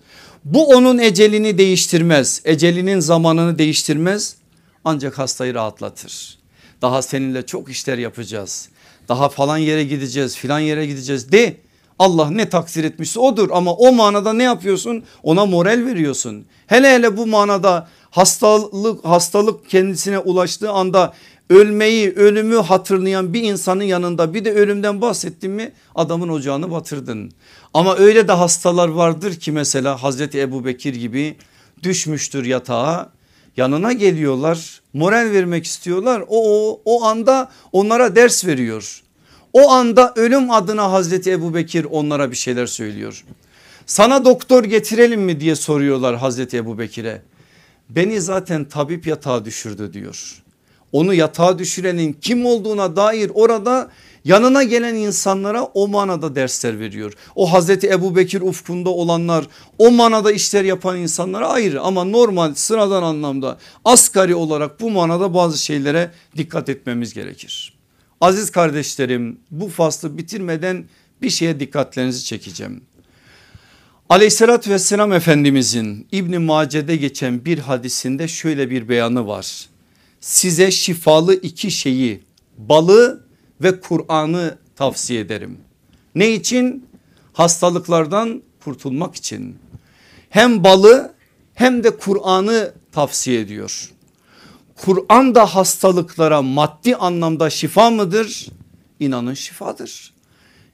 Bu onun ecelini değiştirmez ecelinin zamanını değiştirmez ancak hastayı rahatlatır. Daha seninle çok işler yapacağız daha falan yere gideceğiz filan yere gideceğiz de Allah ne takdir etmişse odur ama o manada ne yapıyorsun ona moral veriyorsun. Hele hele bu manada hastalık hastalık kendisine ulaştığı anda ölmeyi ölümü hatırlayan bir insanın yanında bir de ölümden bahsettin mi adamın ocağını batırdın. Ama öyle de hastalar vardır ki mesela Hazreti Ebu Bekir gibi düşmüştür yatağa yanına geliyorlar moral vermek istiyorlar o, o, o anda onlara ders veriyor. O anda ölüm adına Hazreti Ebu Bekir onlara bir şeyler söylüyor. Sana doktor getirelim mi diye soruyorlar Hazreti Ebu Bekir'e. Beni zaten tabip yatağa düşürdü diyor. Onu yatağa düşürenin kim olduğuna dair orada yanına gelen insanlara o manada dersler veriyor. O Hazreti Ebu Bekir ufkunda olanlar o manada işler yapan insanlara ayrı ama normal sıradan anlamda asgari olarak bu manada bazı şeylere dikkat etmemiz gerekir. Aziz kardeşlerim bu faslı bitirmeden bir şeye dikkatlerinizi çekeceğim. Aleyhissalatü vesselam Efendimizin İbni Mace'de geçen bir hadisinde şöyle bir beyanı var. Size şifalı iki şeyi balı ve Kur'an'ı tavsiye ederim. Ne için? Hastalıklardan kurtulmak için. Hem balı hem de Kur'an'ı tavsiye ediyor. Kur'an da hastalıklara maddi anlamda şifa mıdır? İnanın şifadır.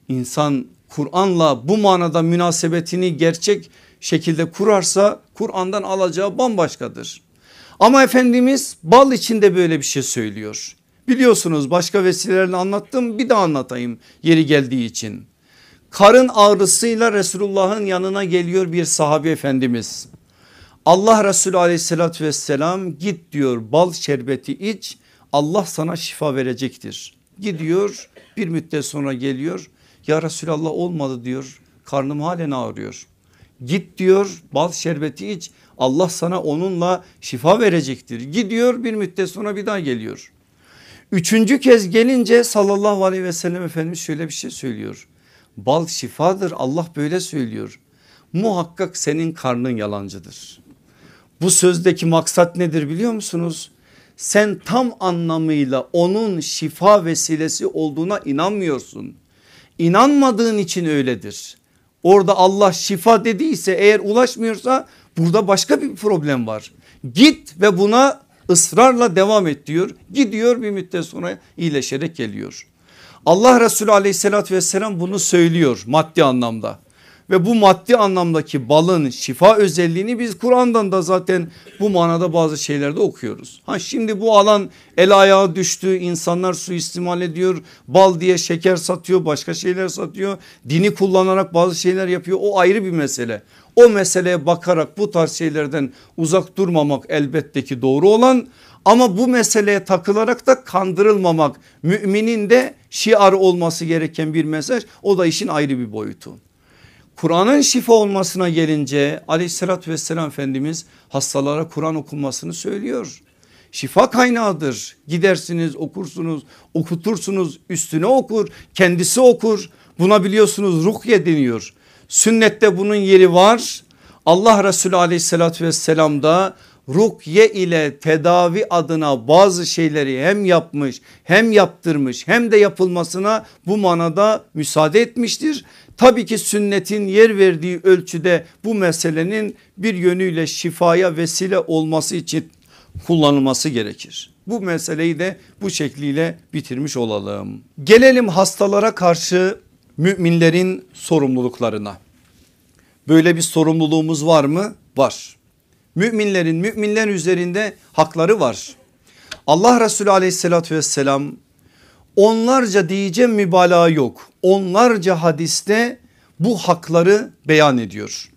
İnsan Kur'an'la bu manada münasebetini gerçek şekilde kurarsa Kur'an'dan alacağı bambaşkadır. Ama Efendimiz bal içinde böyle bir şey söylüyor. Biliyorsunuz başka vesilelerle anlattım bir daha anlatayım yeri geldiği için. Karın ağrısıyla Resulullah'ın yanına geliyor bir sahabe efendimiz. Allah Resulü aleyhissalatü vesselam git diyor bal şerbeti iç Allah sana şifa verecektir. Gidiyor bir müddet sonra geliyor ya Resulallah olmadı diyor karnım halen ağrıyor. Git diyor bal şerbeti iç Allah sana onunla şifa verecektir. Gidiyor bir müddet sonra bir daha geliyor. Üçüncü kez gelince sallallahu aleyhi ve sellem Efendimiz şöyle bir şey söylüyor. Bal şifadır Allah böyle söylüyor. Muhakkak senin karnın yalancıdır. Bu sözdeki maksat nedir biliyor musunuz? Sen tam anlamıyla onun şifa vesilesi olduğuna inanmıyorsun. İnanmadığın için öyledir. Orada Allah şifa dediyse eğer ulaşmıyorsa burada başka bir problem var. Git ve buna ısrarla devam et diyor. Gidiyor bir müddet sonra iyileşerek geliyor. Allah Resulü aleyhissalatü vesselam bunu söylüyor maddi anlamda. Ve bu maddi anlamdaki balın şifa özelliğini biz Kur'an'dan da zaten bu manada bazı şeylerde okuyoruz. Ha şimdi bu alan el ayağa düştü insanlar suistimal ediyor bal diye şeker satıyor başka şeyler satıyor dini kullanarak bazı şeyler yapıyor o ayrı bir mesele. O meseleye bakarak bu tarz şeylerden uzak durmamak elbette ki doğru olan ama bu meseleye takılarak da kandırılmamak müminin de şiarı olması gereken bir mesaj o da işin ayrı bir boyutu. Kur'an'ın şifa olmasına gelince aleyhissalatü vesselam Efendimiz hastalara Kur'an okunmasını söylüyor. Şifa kaynağıdır gidersiniz okursunuz okutursunuz üstüne okur kendisi okur buna biliyorsunuz ruhye deniyor. Sünnette bunun yeri var Allah Resulü aleyhissalatü vesselam da rukye ile tedavi adına bazı şeyleri hem yapmış hem yaptırmış hem de yapılmasına bu manada müsaade etmiştir. Tabii ki sünnetin yer verdiği ölçüde bu meselenin bir yönüyle şifaya vesile olması için kullanılması gerekir. Bu meseleyi de bu şekliyle bitirmiş olalım. Gelelim hastalara karşı müminlerin sorumluluklarına. Böyle bir sorumluluğumuz var mı? Var. Müminlerin müminler üzerinde hakları var. Allah Resulü aleyhissalatü vesselam onlarca diyeceğim mübalağa yok. Onlarca hadiste bu hakları beyan ediyor.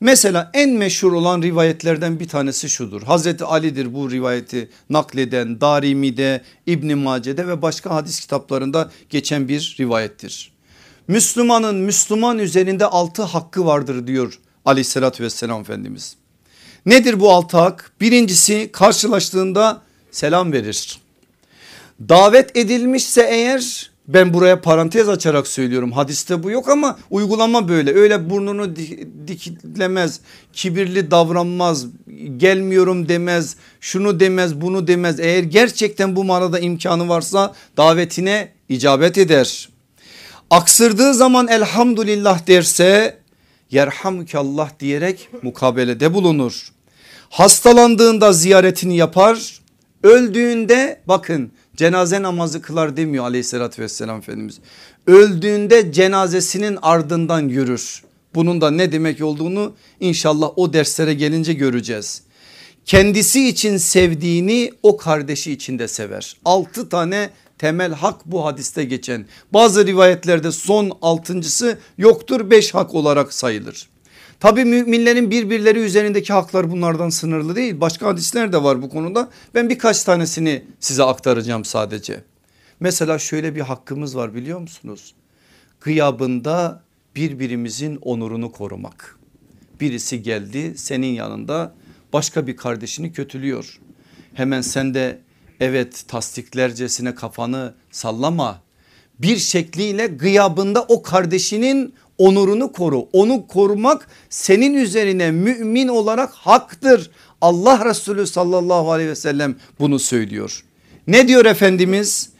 Mesela en meşhur olan rivayetlerden bir tanesi şudur. Hazreti Ali'dir bu rivayeti nakleden Darimi'de İbn Mace'de ve başka hadis kitaplarında geçen bir rivayettir. Müslümanın Müslüman üzerinde altı hakkı vardır diyor aleyhissalatü vesselam Efendimiz. Nedir bu altı hak? Birincisi karşılaştığında selam verir. Davet edilmişse eğer ben buraya parantez açarak söylüyorum hadiste bu yok ama uygulama böyle öyle burnunu diklemez kibirli davranmaz gelmiyorum demez şunu demez bunu demez eğer gerçekten bu manada imkanı varsa davetine icabet eder. Aksırdığı zaman elhamdülillah derse yerhamkallah diyerek mukabelede bulunur. Hastalandığında ziyaretini yapar öldüğünde bakın cenaze namazı kılar demiyor aleyhissalatü vesselam Efendimiz. Öldüğünde cenazesinin ardından yürür. Bunun da ne demek olduğunu inşallah o derslere gelince göreceğiz. Kendisi için sevdiğini o kardeşi için de sever. Altı tane temel hak bu hadiste geçen. Bazı rivayetlerde son altıncısı yoktur beş hak olarak sayılır. Tabi müminlerin birbirleri üzerindeki haklar bunlardan sınırlı değil. Başka hadisler de var bu konuda. Ben birkaç tanesini size aktaracağım sadece. Mesela şöyle bir hakkımız var biliyor musunuz? Gıyabında birbirimizin onurunu korumak. Birisi geldi senin yanında başka bir kardeşini kötülüyor. Hemen sen de evet tasdiklercesine kafanı sallama. Bir şekliyle gıyabında o kardeşinin onurunu koru. Onu korumak senin üzerine mümin olarak haktır. Allah Resulü sallallahu aleyhi ve sellem bunu söylüyor. Ne diyor Efendimiz?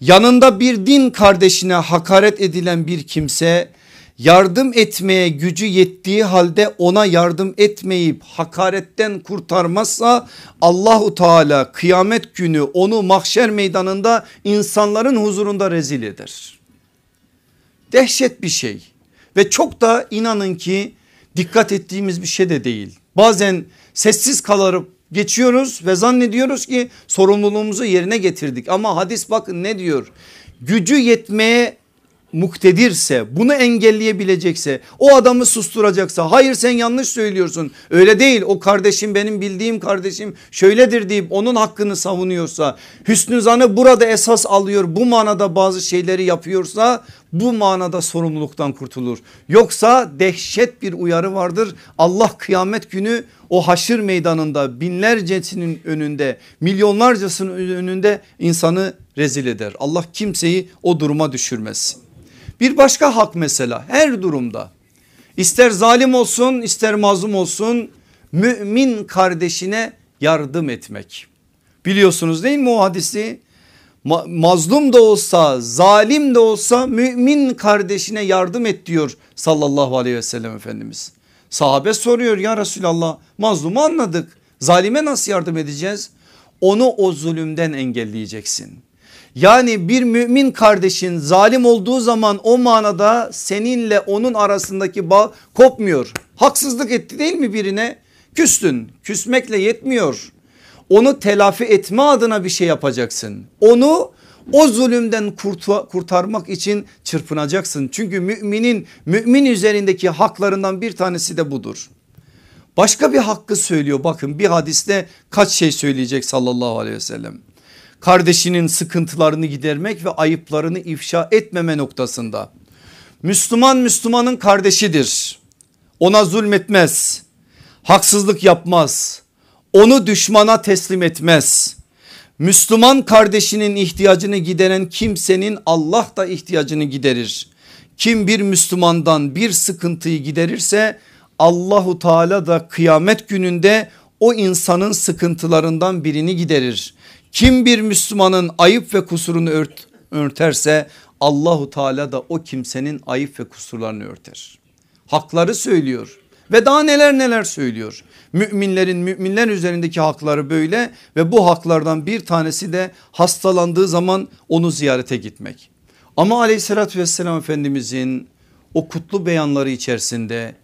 Yanında bir din kardeşine hakaret edilen bir kimse yardım etmeye gücü yettiği halde ona yardım etmeyip hakaretten kurtarmazsa Allahu Teala kıyamet günü onu mahşer meydanında insanların huzurunda rezil eder. Dehşet bir şey ve çok da inanın ki dikkat ettiğimiz bir şey de değil. Bazen sessiz kalıp geçiyoruz ve zannediyoruz ki sorumluluğumuzu yerine getirdik ama hadis bakın ne diyor? Gücü yetmeye muktedirse bunu engelleyebilecekse o adamı susturacaksa hayır sen yanlış söylüyorsun öyle değil o kardeşim benim bildiğim kardeşim şöyledir deyip onun hakkını savunuyorsa Hüsnü Zan'ı burada esas alıyor bu manada bazı şeyleri yapıyorsa bu manada sorumluluktan kurtulur. Yoksa dehşet bir uyarı vardır Allah kıyamet günü o haşır meydanında binlercesinin önünde milyonlarcasının önünde insanı rezil eder. Allah kimseyi o duruma düşürmesin. Bir başka hak mesela her durumda ister zalim olsun ister mazlum olsun mümin kardeşine yardım etmek. Biliyorsunuz değil mi o hadisi? Ma mazlum da olsa zalim de olsa mümin kardeşine yardım et diyor sallallahu aleyhi ve sellem Efendimiz. Sahabe soruyor ya Resulallah mazlumu anladık zalime nasıl yardım edeceğiz? Onu o zulümden engelleyeceksin. Yani bir mümin kardeşin zalim olduğu zaman o manada seninle onun arasındaki bağ kopmuyor. Haksızlık etti değil mi birine? Küstün. Küsmekle yetmiyor. Onu telafi etme adına bir şey yapacaksın. Onu o zulümden kurtarmak için çırpınacaksın. Çünkü müminin mümin üzerindeki haklarından bir tanesi de budur. Başka bir hakkı söylüyor bakın bir hadiste kaç şey söyleyecek sallallahu aleyhi ve sellem kardeşinin sıkıntılarını gidermek ve ayıplarını ifşa etmeme noktasında. Müslüman Müslümanın kardeşidir. Ona zulmetmez. Haksızlık yapmaz. Onu düşmana teslim etmez. Müslüman kardeşinin ihtiyacını gideren kimsenin Allah da ihtiyacını giderir. Kim bir Müslümandan bir sıkıntıyı giderirse Allahu Teala da kıyamet gününde o insanın sıkıntılarından birini giderir. Kim bir Müslümanın ayıp ve kusurunu ört, örterse Allahu Teala da o kimsenin ayıp ve kusurlarını örter. Hakları söylüyor ve daha neler neler söylüyor. Müminlerin müminler üzerindeki hakları böyle ve bu haklardan bir tanesi de hastalandığı zaman onu ziyarete gitmek. Ama aleyhissalatü vesselam Efendimizin o kutlu beyanları içerisinde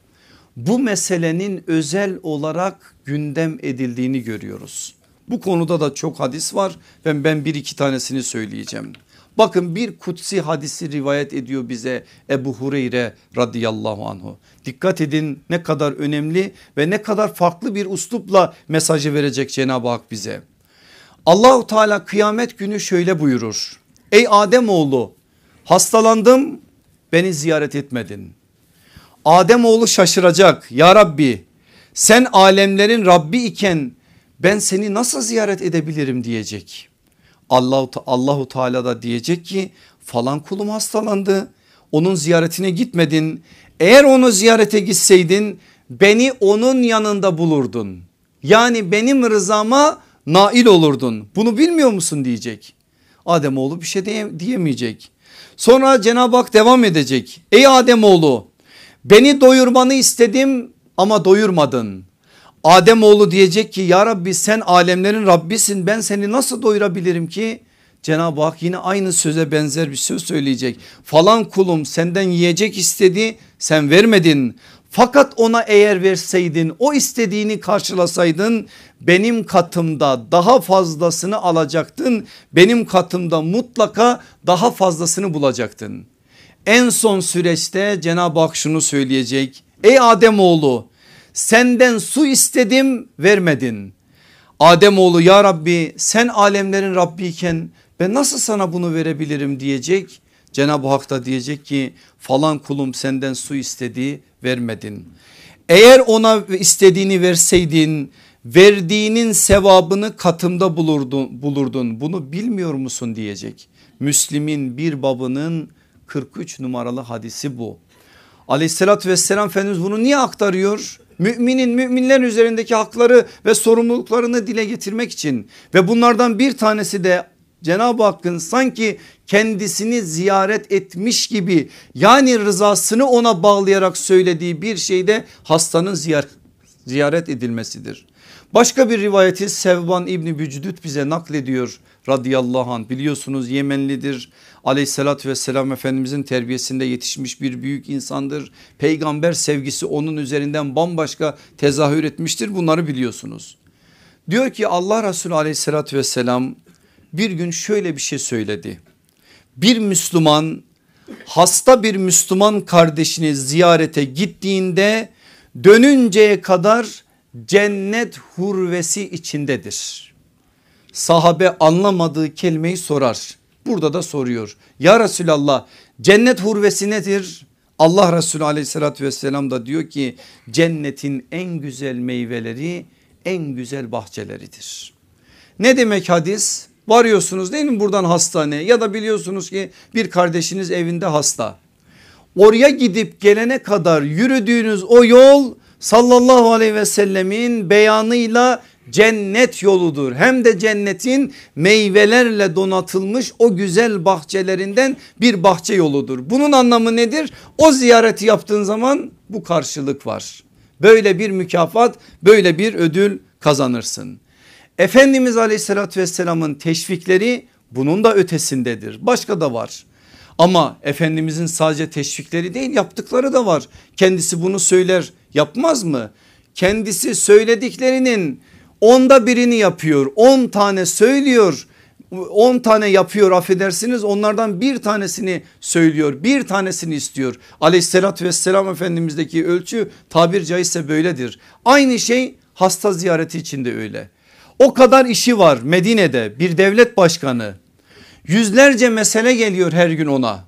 bu meselenin özel olarak gündem edildiğini görüyoruz. Bu konuda da çok hadis var ve ben bir iki tanesini söyleyeceğim. Bakın bir kutsi hadisi rivayet ediyor bize Ebu Hureyre radıyallahu anhu. Dikkat edin ne kadar önemli ve ne kadar farklı bir uslupla mesajı verecek Cenab-ı Hak bize. Allahu Teala kıyamet günü şöyle buyurur. Ey Adem oğlu hastalandım beni ziyaret etmedin. Adem oğlu şaşıracak ya Rabbi sen alemlerin Rabbi iken ben seni nasıl ziyaret edebilirim diyecek. Allahu, Allahu Teala da diyecek ki falan kulum hastalandı onun ziyaretine gitmedin. Eğer onu ziyarete gitseydin beni onun yanında bulurdun. Yani benim rızama nail olurdun. Bunu bilmiyor musun diyecek. Ademoğlu bir şey diye, diyemeyecek. Sonra Cenab-ı Hak devam edecek. Ey Ademoğlu beni doyurmanı istedim ama doyurmadın. Ademoğlu diyecek ki ya Rabbi sen alemlerin Rabbisin ben seni nasıl doyurabilirim ki? Cenab-ı Hak yine aynı söze benzer bir söz söyleyecek. Falan kulum senden yiyecek istedi sen vermedin. Fakat ona eğer verseydin o istediğini karşılasaydın benim katımda daha fazlasını alacaktın. Benim katımda mutlaka daha fazlasını bulacaktın. En son süreçte Cenab-ı Hak şunu söyleyecek. Ey Ademoğlu senden su istedim vermedin. Ademoğlu ya Rabbi sen alemlerin Rabbi iken ben nasıl sana bunu verebilirim diyecek. Cenab-ı Hak da diyecek ki falan kulum senden su istedi vermedin. Eğer ona istediğini verseydin verdiğinin sevabını katımda bulurdun, bulurdun bunu bilmiyor musun diyecek. Müslim'in bir babının 43 numaralı hadisi bu. Aleyhissalatü vesselam Efendimiz bunu niye aktarıyor? Müminin müminler üzerindeki hakları ve sorumluluklarını dile getirmek için ve bunlardan bir tanesi de Cenab-ı Hakk'ın sanki kendisini ziyaret etmiş gibi yani rızasını ona bağlayarak söylediği bir şeyde hastanın ziyaret, ziyaret edilmesidir. Başka bir rivayeti Sevban İbni Bücüdüt bize naklediyor radıyallahu anh biliyorsunuz Yemenlidir aleyhissalatü vesselam efendimizin terbiyesinde yetişmiş bir büyük insandır. Peygamber sevgisi onun üzerinden bambaşka tezahür etmiştir bunları biliyorsunuz. Diyor ki Allah Resulü aleyhissalatü vesselam bir gün şöyle bir şey söyledi. Bir Müslüman hasta bir Müslüman kardeşini ziyarete gittiğinde dönünceye kadar cennet hurvesi içindedir. Sahabe anlamadığı kelimeyi sorar. Burada da soruyor. Ya Resulallah cennet hurvesi nedir? Allah Resulü aleyhissalatü vesselam da diyor ki cennetin en güzel meyveleri en güzel bahçeleridir. Ne demek hadis? Varıyorsunuz değil mi buradan hastaneye ya da biliyorsunuz ki bir kardeşiniz evinde hasta. Oraya gidip gelene kadar yürüdüğünüz o yol sallallahu aleyhi ve sellemin beyanıyla cennet yoludur. Hem de cennetin meyvelerle donatılmış o güzel bahçelerinden bir bahçe yoludur. Bunun anlamı nedir? O ziyareti yaptığın zaman bu karşılık var. Böyle bir mükafat böyle bir ödül kazanırsın. Efendimiz aleyhissalatü vesselamın teşvikleri bunun da ötesindedir. Başka da var. Ama Efendimizin sadece teşvikleri değil yaptıkları da var. Kendisi bunu söyler yapmaz mı? Kendisi söylediklerinin onda birini yapıyor. On tane söylüyor. on tane yapıyor affedersiniz onlardan bir tanesini söylüyor bir tanesini istiyor aleyhissalatü vesselam efendimizdeki ölçü tabir caizse böyledir aynı şey hasta ziyareti içinde öyle o kadar işi var Medine'de bir devlet başkanı yüzlerce mesele geliyor her gün ona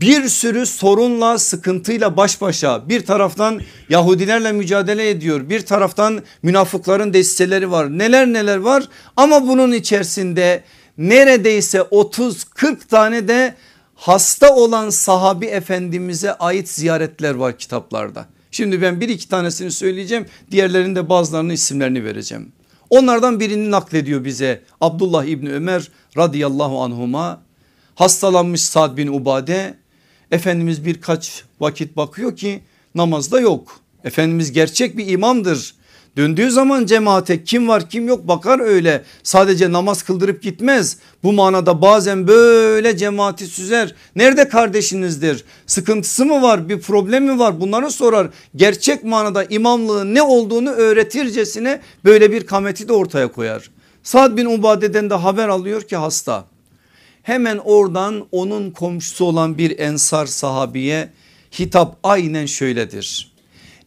bir sürü sorunla sıkıntıyla baş başa. Bir taraftan Yahudilerle mücadele ediyor. Bir taraftan münafıkların desteleri var. Neler neler var. Ama bunun içerisinde neredeyse 30-40 tane de hasta olan sahabi efendimize ait ziyaretler var kitaplarda. Şimdi ben bir iki tanesini söyleyeceğim. Diğerlerinde bazılarının isimlerini vereceğim. Onlardan birini naklediyor bize Abdullah İbni Ömer radıyallahu anhuma. Hastalanmış Sad bin Ubade Efendimiz birkaç vakit bakıyor ki namazda yok. Efendimiz gerçek bir imamdır. Döndüğü zaman cemaate kim var kim yok bakar öyle sadece namaz kıldırıp gitmez. Bu manada bazen böyle cemaati süzer. Nerede kardeşinizdir? Sıkıntısı mı var? Bir problemi mi var? Bunları sorar. Gerçek manada imamlığın ne olduğunu öğretircesine böyle bir kameti de ortaya koyar. Sad bin Ubade'den de haber alıyor ki hasta. Hemen oradan onun komşusu olan bir ensar sahabiye hitap aynen şöyledir.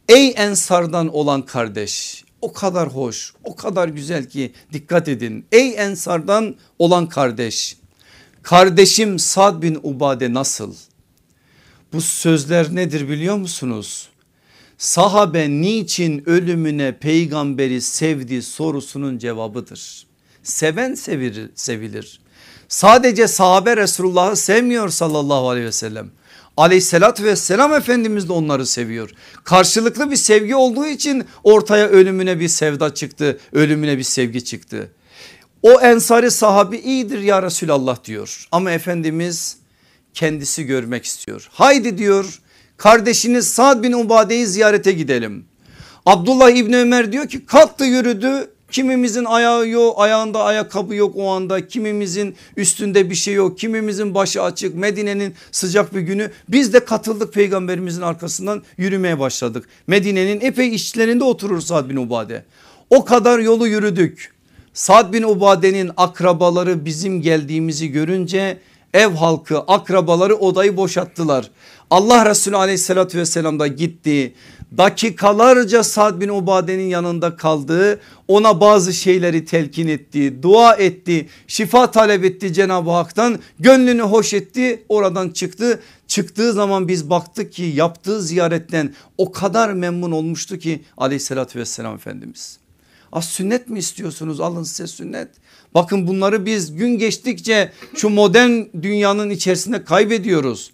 Ey ensardan olan kardeş o kadar hoş o kadar güzel ki dikkat edin. Ey ensardan olan kardeş kardeşim Sad bin Ubade nasıl? Bu sözler nedir biliyor musunuz? Sahabe niçin ölümüne peygamberi sevdi sorusunun cevabıdır. Seven sevilir, sevilir. Sadece sahabe Resulullah'ı sevmiyor sallallahu aleyhi ve sellem. Aleyhissalatü vesselam Efendimiz de onları seviyor. Karşılıklı bir sevgi olduğu için ortaya ölümüne bir sevda çıktı. Ölümüne bir sevgi çıktı. O ensari sahabi iyidir ya Resulallah diyor. Ama Efendimiz kendisi görmek istiyor. Haydi diyor kardeşiniz Sa'd bin Ubade'yi ziyarete gidelim. Abdullah İbni Ömer diyor ki kalktı yürüdü Kimimizin ayağı yok ayağında ayakkabı yok o anda. Kimimizin üstünde bir şey yok. Kimimizin başı açık. Medine'nin sıcak bir günü. Biz de katıldık peygamberimizin arkasından. Yürümeye başladık. Medine'nin epey işlerinde oturur Sad bin Ubade. O kadar yolu yürüdük. Sad bin Ubade'nin akrabaları bizim geldiğimizi görünce ev halkı akrabaları odayı boşalttılar. Allah Resulü aleyhissalatü vesselam da gitti dakikalarca Sad bin Ubade'nin yanında kaldı. Ona bazı şeyleri telkin etti, dua etti, şifa talep etti Cenab-ı Hak'tan. Gönlünü hoş etti oradan çıktı. Çıktığı zaman biz baktık ki yaptığı ziyaretten o kadar memnun olmuştu ki aleyhissalatü vesselam Efendimiz. Az sünnet mi istiyorsunuz alın size sünnet. Bakın bunları biz gün geçtikçe şu modern dünyanın içerisinde kaybediyoruz.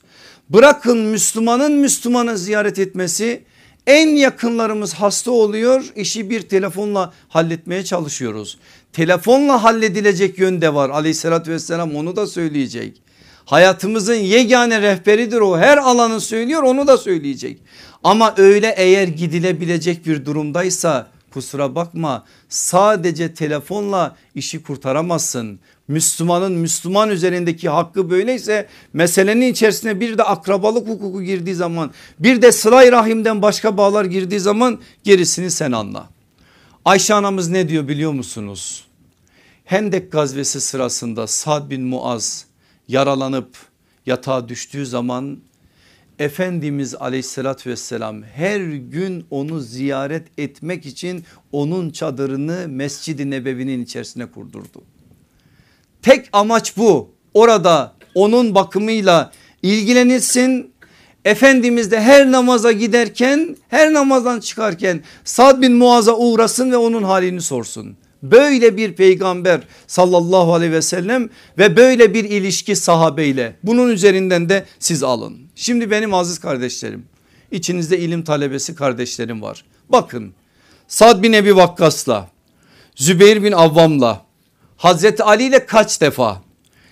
Bırakın Müslümanın Müslümanı ziyaret etmesi En yakınlarımız hasta oluyor işi bir telefonla halletmeye çalışıyoruz. Telefonla halledilecek yönde var aleyhissalatü vesselam onu da söyleyecek. Hayatımızın yegane rehberidir o her alanı söylüyor onu da söyleyecek. Ama öyle eğer gidilebilecek bir durumdaysa kusura bakma sadece telefonla işi kurtaramazsın. Müslümanın Müslüman üzerindeki hakkı böyleyse meselenin içerisine bir de akrabalık hukuku girdiği zaman bir de sılay rahimden başka bağlar girdiği zaman gerisini sen anla. Ayşe anamız ne diyor biliyor musunuz? Hendek gazvesi sırasında Sad bin Muaz yaralanıp yatağa düştüğü zaman Efendimiz aleyhissalatü vesselam her gün onu ziyaret etmek için onun çadırını Mescid-i Nebevi'nin içerisine kurdurdu. Tek amaç bu orada onun bakımıyla ilgilenilsin. Efendimiz de her namaza giderken her namazdan çıkarken Sad bin Muaz'a uğrasın ve onun halini sorsun. Böyle bir peygamber sallallahu aleyhi ve sellem ve böyle bir ilişki sahabeyle bunun üzerinden de siz alın. Şimdi benim aziz kardeşlerim içinizde ilim talebesi kardeşlerim var. Bakın Sad bin Ebi Vakkas'la Zübeyir bin Avvam'la Hazreti Ali ile kaç defa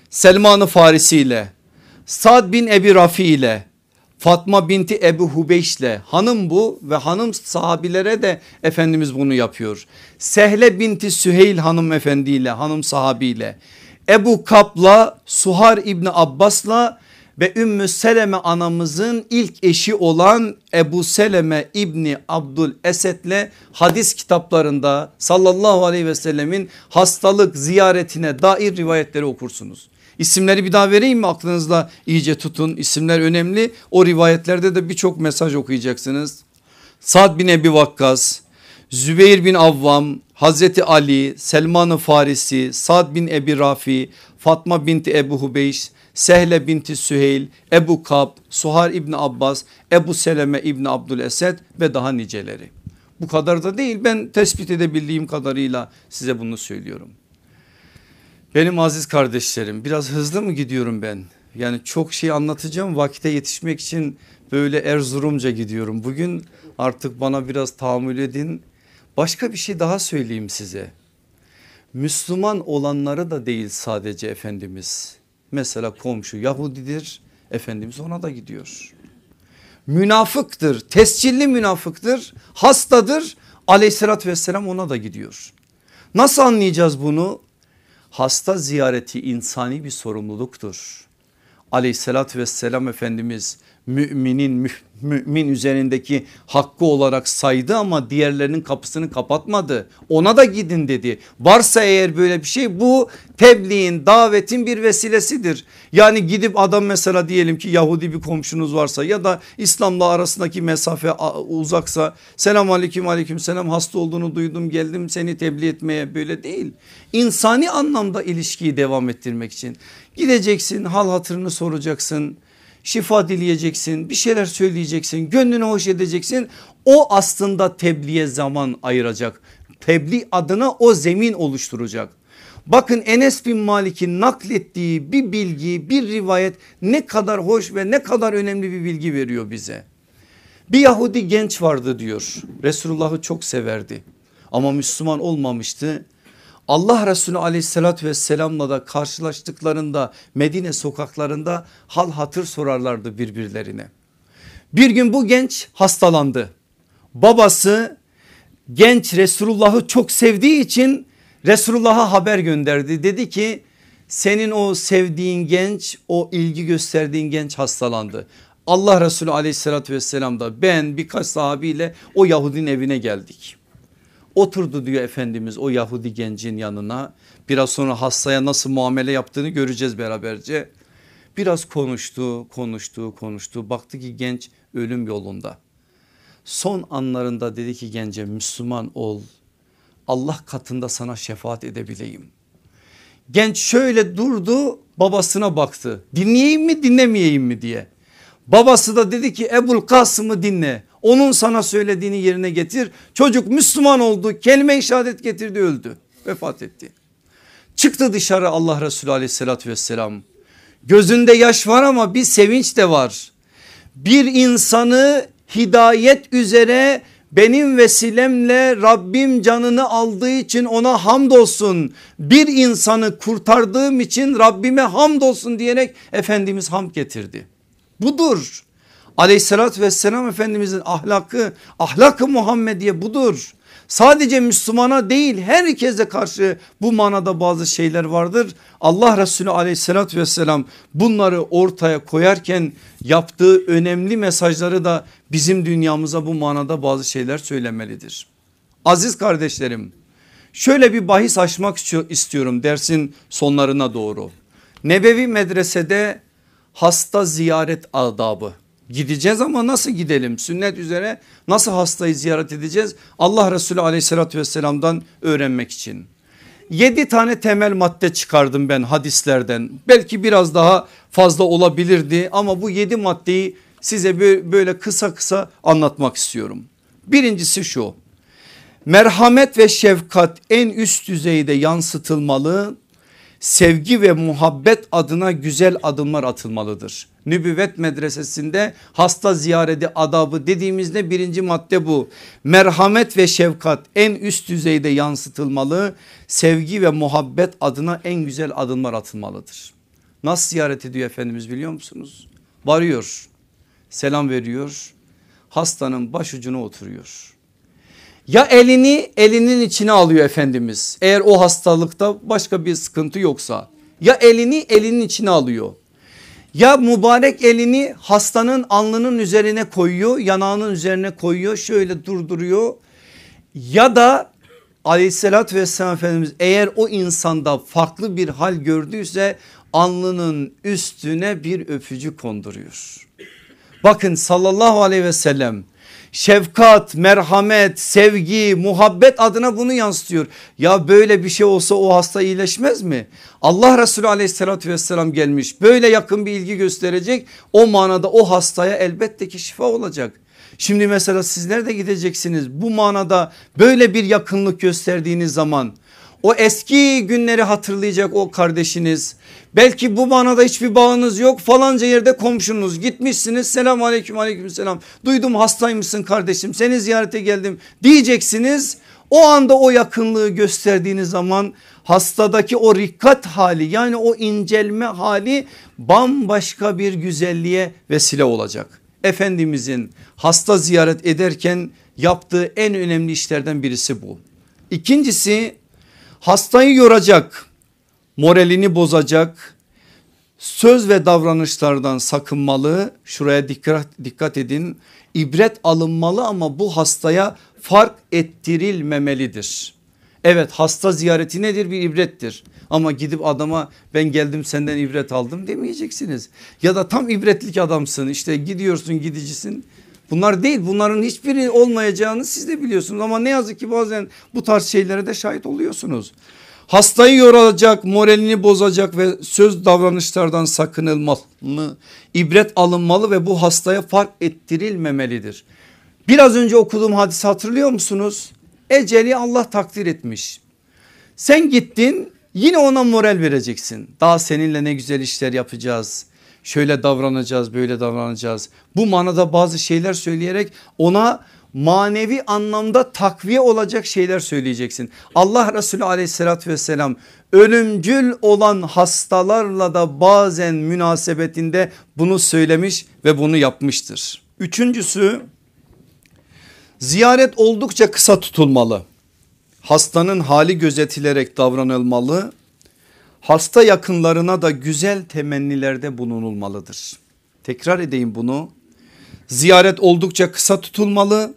Selman-ı Farisi ile Sad bin Ebi Rafi ile Fatma binti Ebu Hubeyş ile hanım bu ve hanım sahabilere de Efendimiz bunu yapıyor. Sehle binti Süheyl hanımefendiyle hanım sahabiyle Ebu Kap'la Suhar İbni Abbas'la ve Ümmü Seleme anamızın ilk eşi olan Ebu Seleme İbni Abdül Esed'le hadis kitaplarında sallallahu aleyhi ve sellemin hastalık ziyaretine dair rivayetleri okursunuz. İsimleri bir daha vereyim mi aklınızda iyice tutun isimler önemli o rivayetlerde de birçok mesaj okuyacaksınız. Sad bin Ebi Vakkas, Zübeyir bin Avvam, Hazreti Ali, Selman-ı Farisi, Sad bin Ebi Rafi, Fatma binti Ebu Hubeyş, Sehle binti Süheyl, Ebu Kab, Suhar İbni Abbas, Ebu Seleme İbni Abdülesed ve daha niceleri. Bu kadar da değil ben tespit edebildiğim kadarıyla size bunu söylüyorum. Benim aziz kardeşlerim biraz hızlı mı gidiyorum ben? Yani çok şey anlatacağım vakite yetişmek için böyle Erzurumca gidiyorum. Bugün artık bana biraz tahammül edin. Başka bir şey daha söyleyeyim size. Müslüman olanları da değil sadece Efendimiz. Mesela komşu Yahudidir Efendimiz ona da gidiyor. Münafıktır tescilli münafıktır hastadır aleyhissalatü vesselam ona da gidiyor. Nasıl anlayacağız bunu? Hasta ziyareti insani bir sorumluluktur. Aleyhissalatü vesselam Efendimiz müminin mümin üzerindeki hakkı olarak saydı ama diğerlerinin kapısını kapatmadı. Ona da gidin dedi. Varsa eğer böyle bir şey bu tebliğin davetin bir vesilesidir. Yani gidip adam mesela diyelim ki Yahudi bir komşunuz varsa ya da İslam'la arasındaki mesafe uzaksa selam aleyküm aleyküm selam hasta olduğunu duydum geldim seni tebliğ etmeye böyle değil. İnsani anlamda ilişkiyi devam ettirmek için gideceksin hal hatırını soracaksın şifa dileyeceksin bir şeyler söyleyeceksin gönlünü hoş edeceksin. O aslında tebliğe zaman ayıracak. Tebliğ adına o zemin oluşturacak. Bakın Enes bin Malik'in naklettiği bir bilgi bir rivayet ne kadar hoş ve ne kadar önemli bir bilgi veriyor bize. Bir Yahudi genç vardı diyor. Resulullah'ı çok severdi. Ama Müslüman olmamıştı Allah Resulü aleyhissalatü vesselamla da karşılaştıklarında Medine sokaklarında hal hatır sorarlardı birbirlerine. Bir gün bu genç hastalandı. Babası genç Resulullah'ı çok sevdiği için Resulullah'a haber gönderdi. Dedi ki senin o sevdiğin genç o ilgi gösterdiğin genç hastalandı. Allah Resulü aleyhissalatü vesselam da ben birkaç sahabiyle o Yahudinin evine geldik. Oturdu diyor Efendimiz o Yahudi gencin yanına biraz sonra hastaya nasıl muamele yaptığını göreceğiz beraberce. Biraz konuştu konuştu konuştu baktı ki genç ölüm yolunda. Son anlarında dedi ki gence Müslüman ol Allah katında sana şefaat edebileyim. Genç şöyle durdu babasına baktı dinleyeyim mi dinlemeyeyim mi diye. Babası da dedi ki Ebul Kasım'ı dinle onun sana söylediğini yerine getir. Çocuk Müslüman oldu kelime-i şehadet getirdi öldü vefat etti. Çıktı dışarı Allah Resulü aleyhissalatü vesselam gözünde yaş var ama bir sevinç de var. Bir insanı hidayet üzere benim vesilemle Rabbim canını aldığı için ona hamdolsun. Bir insanı kurtardığım için Rabbime hamdolsun diyerek Efendimiz hamd getirdi. Budur. Aleyhissalatü vesselam Efendimizin ahlakı, ahlakı Muhammediye budur. Sadece Müslümana değil herkese karşı bu manada bazı şeyler vardır. Allah Resulü aleyhissalatü vesselam bunları ortaya koyarken yaptığı önemli mesajları da bizim dünyamıza bu manada bazı şeyler söylemelidir. Aziz kardeşlerim şöyle bir bahis açmak istiyorum dersin sonlarına doğru. Nebevi medresede hasta ziyaret adabı Gideceğiz ama nasıl gidelim? Sünnet üzere nasıl hastayı ziyaret edeceğiz? Allah Resulü aleyhissalatü vesselamdan öğrenmek için. Yedi tane temel madde çıkardım ben hadislerden. Belki biraz daha fazla olabilirdi ama bu yedi maddeyi size böyle kısa kısa anlatmak istiyorum. Birincisi şu merhamet ve şefkat en üst düzeyde yansıtılmalı sevgi ve muhabbet adına güzel adımlar atılmalıdır. Nübüvvet medresesinde hasta ziyareti adabı dediğimizde birinci madde bu. Merhamet ve şefkat en üst düzeyde yansıtılmalı. Sevgi ve muhabbet adına en güzel adımlar atılmalıdır. Nasıl ziyaret ediyor Efendimiz biliyor musunuz? Varıyor selam veriyor hastanın başucuna oturuyor. Ya elini elinin içine alıyor Efendimiz. Eğer o hastalıkta başka bir sıkıntı yoksa. Ya elini elinin içine alıyor. Ya mübarek elini hastanın alnının üzerine koyuyor yanağının üzerine koyuyor şöyle durduruyor. Ya da aleyhissalatü vesselam Efendimiz eğer o insanda farklı bir hal gördüyse alnının üstüne bir öpücük konduruyor. Bakın sallallahu aleyhi ve sellem şefkat, merhamet, sevgi, muhabbet adına bunu yansıtıyor. Ya böyle bir şey olsa o hasta iyileşmez mi? Allah Resulü aleyhissalatü vesselam gelmiş böyle yakın bir ilgi gösterecek o manada o hastaya elbette ki şifa olacak. Şimdi mesela sizler de gideceksiniz bu manada böyle bir yakınlık gösterdiğiniz zaman o eski günleri hatırlayacak o kardeşiniz. Belki bu manada hiçbir bağınız yok falanca yerde komşunuz gitmişsiniz selam aleyküm aleyküm selam. Duydum hastaymışsın kardeşim seni ziyarete geldim diyeceksiniz. O anda o yakınlığı gösterdiğiniz zaman hastadaki o rikkat hali yani o incelme hali bambaşka bir güzelliğe vesile olacak. Efendimizin hasta ziyaret ederken yaptığı en önemli işlerden birisi bu. İkincisi hastayı yoracak, moralini bozacak, söz ve davranışlardan sakınmalı. Şuraya dikkat, dikkat edin. İbret alınmalı ama bu hastaya fark ettirilmemelidir. Evet hasta ziyareti nedir bir ibrettir. Ama gidip adama ben geldim senden ibret aldım demeyeceksiniz. Ya da tam ibretlik adamsın işte gidiyorsun gidicisin Bunlar değil bunların hiçbiri olmayacağını siz de biliyorsunuz ama ne yazık ki bazen bu tarz şeylere de şahit oluyorsunuz. Hastayı yoracak, moralini bozacak ve söz davranışlardan sakınılmalı, ibret alınmalı ve bu hastaya fark ettirilmemelidir. Biraz önce okuduğum hadisi hatırlıyor musunuz? Eceli Allah takdir etmiş. Sen gittin yine ona moral vereceksin. Daha seninle ne güzel işler yapacağız şöyle davranacağız böyle davranacağız. Bu manada bazı şeyler söyleyerek ona manevi anlamda takviye olacak şeyler söyleyeceksin. Allah Resulü aleyhissalatü vesselam ölümcül olan hastalarla da bazen münasebetinde bunu söylemiş ve bunu yapmıştır. Üçüncüsü ziyaret oldukça kısa tutulmalı. Hastanın hali gözetilerek davranılmalı hasta yakınlarına da güzel temennilerde bulunulmalıdır. Tekrar edeyim bunu. Ziyaret oldukça kısa tutulmalı.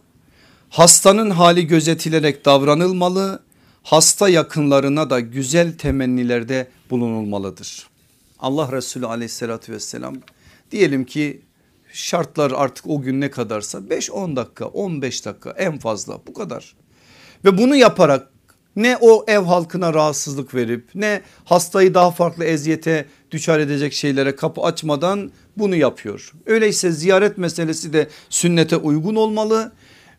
Hastanın hali gözetilerek davranılmalı. Hasta yakınlarına da güzel temennilerde bulunulmalıdır. Allah Resulü aleyhissalatü vesselam diyelim ki şartlar artık o gün ne kadarsa 5-10 dakika 15 dakika en fazla bu kadar. Ve bunu yaparak ne o ev halkına rahatsızlık verip ne hastayı daha farklı eziyete düşer edecek şeylere kapı açmadan bunu yapıyor. Öyleyse ziyaret meselesi de sünnete uygun olmalı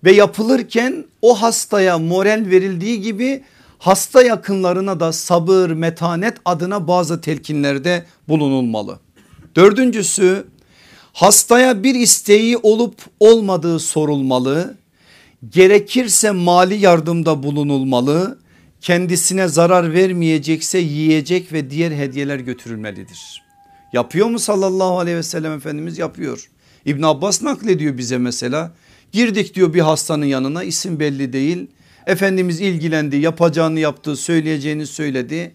ve yapılırken o hastaya moral verildiği gibi hasta yakınlarına da sabır metanet adına bazı telkinlerde bulunulmalı. Dördüncüsü Hastaya bir isteği olup olmadığı sorulmalı. Gerekirse mali yardımda bulunulmalı. Kendisine zarar vermeyecekse yiyecek ve diğer hediyeler götürülmelidir. Yapıyor mu sallallahu aleyhi ve sellem Efendimiz yapıyor. İbn Abbas naklediyor bize mesela. Girdik diyor bir hastanın yanına isim belli değil. Efendimiz ilgilendi yapacağını yaptı söyleyeceğini söyledi.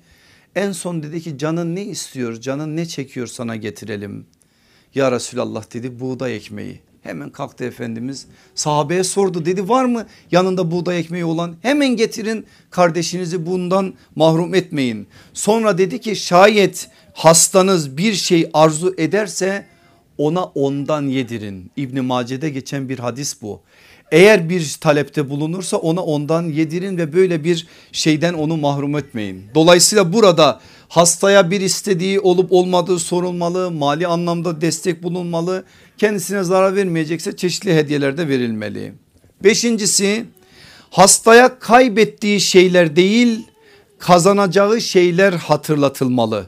En son dedi ki canın ne istiyor canın ne çekiyor sana getirelim. Ya Resulallah dedi buğday ekmeği. Hemen kalktı Efendimiz sahabeye sordu dedi var mı yanında buğday ekmeği olan hemen getirin kardeşinizi bundan mahrum etmeyin. Sonra dedi ki şayet hastanız bir şey arzu ederse ona ondan yedirin. İbni Mace'de geçen bir hadis bu. Eğer bir talepte bulunursa ona ondan yedirin ve böyle bir şeyden onu mahrum etmeyin. Dolayısıyla burada hastaya bir istediği olup olmadığı sorulmalı, mali anlamda destek bulunmalı. Kendisine zarar vermeyecekse çeşitli hediyeler de verilmeli. Beşincisi hastaya kaybettiği şeyler değil kazanacağı şeyler hatırlatılmalı.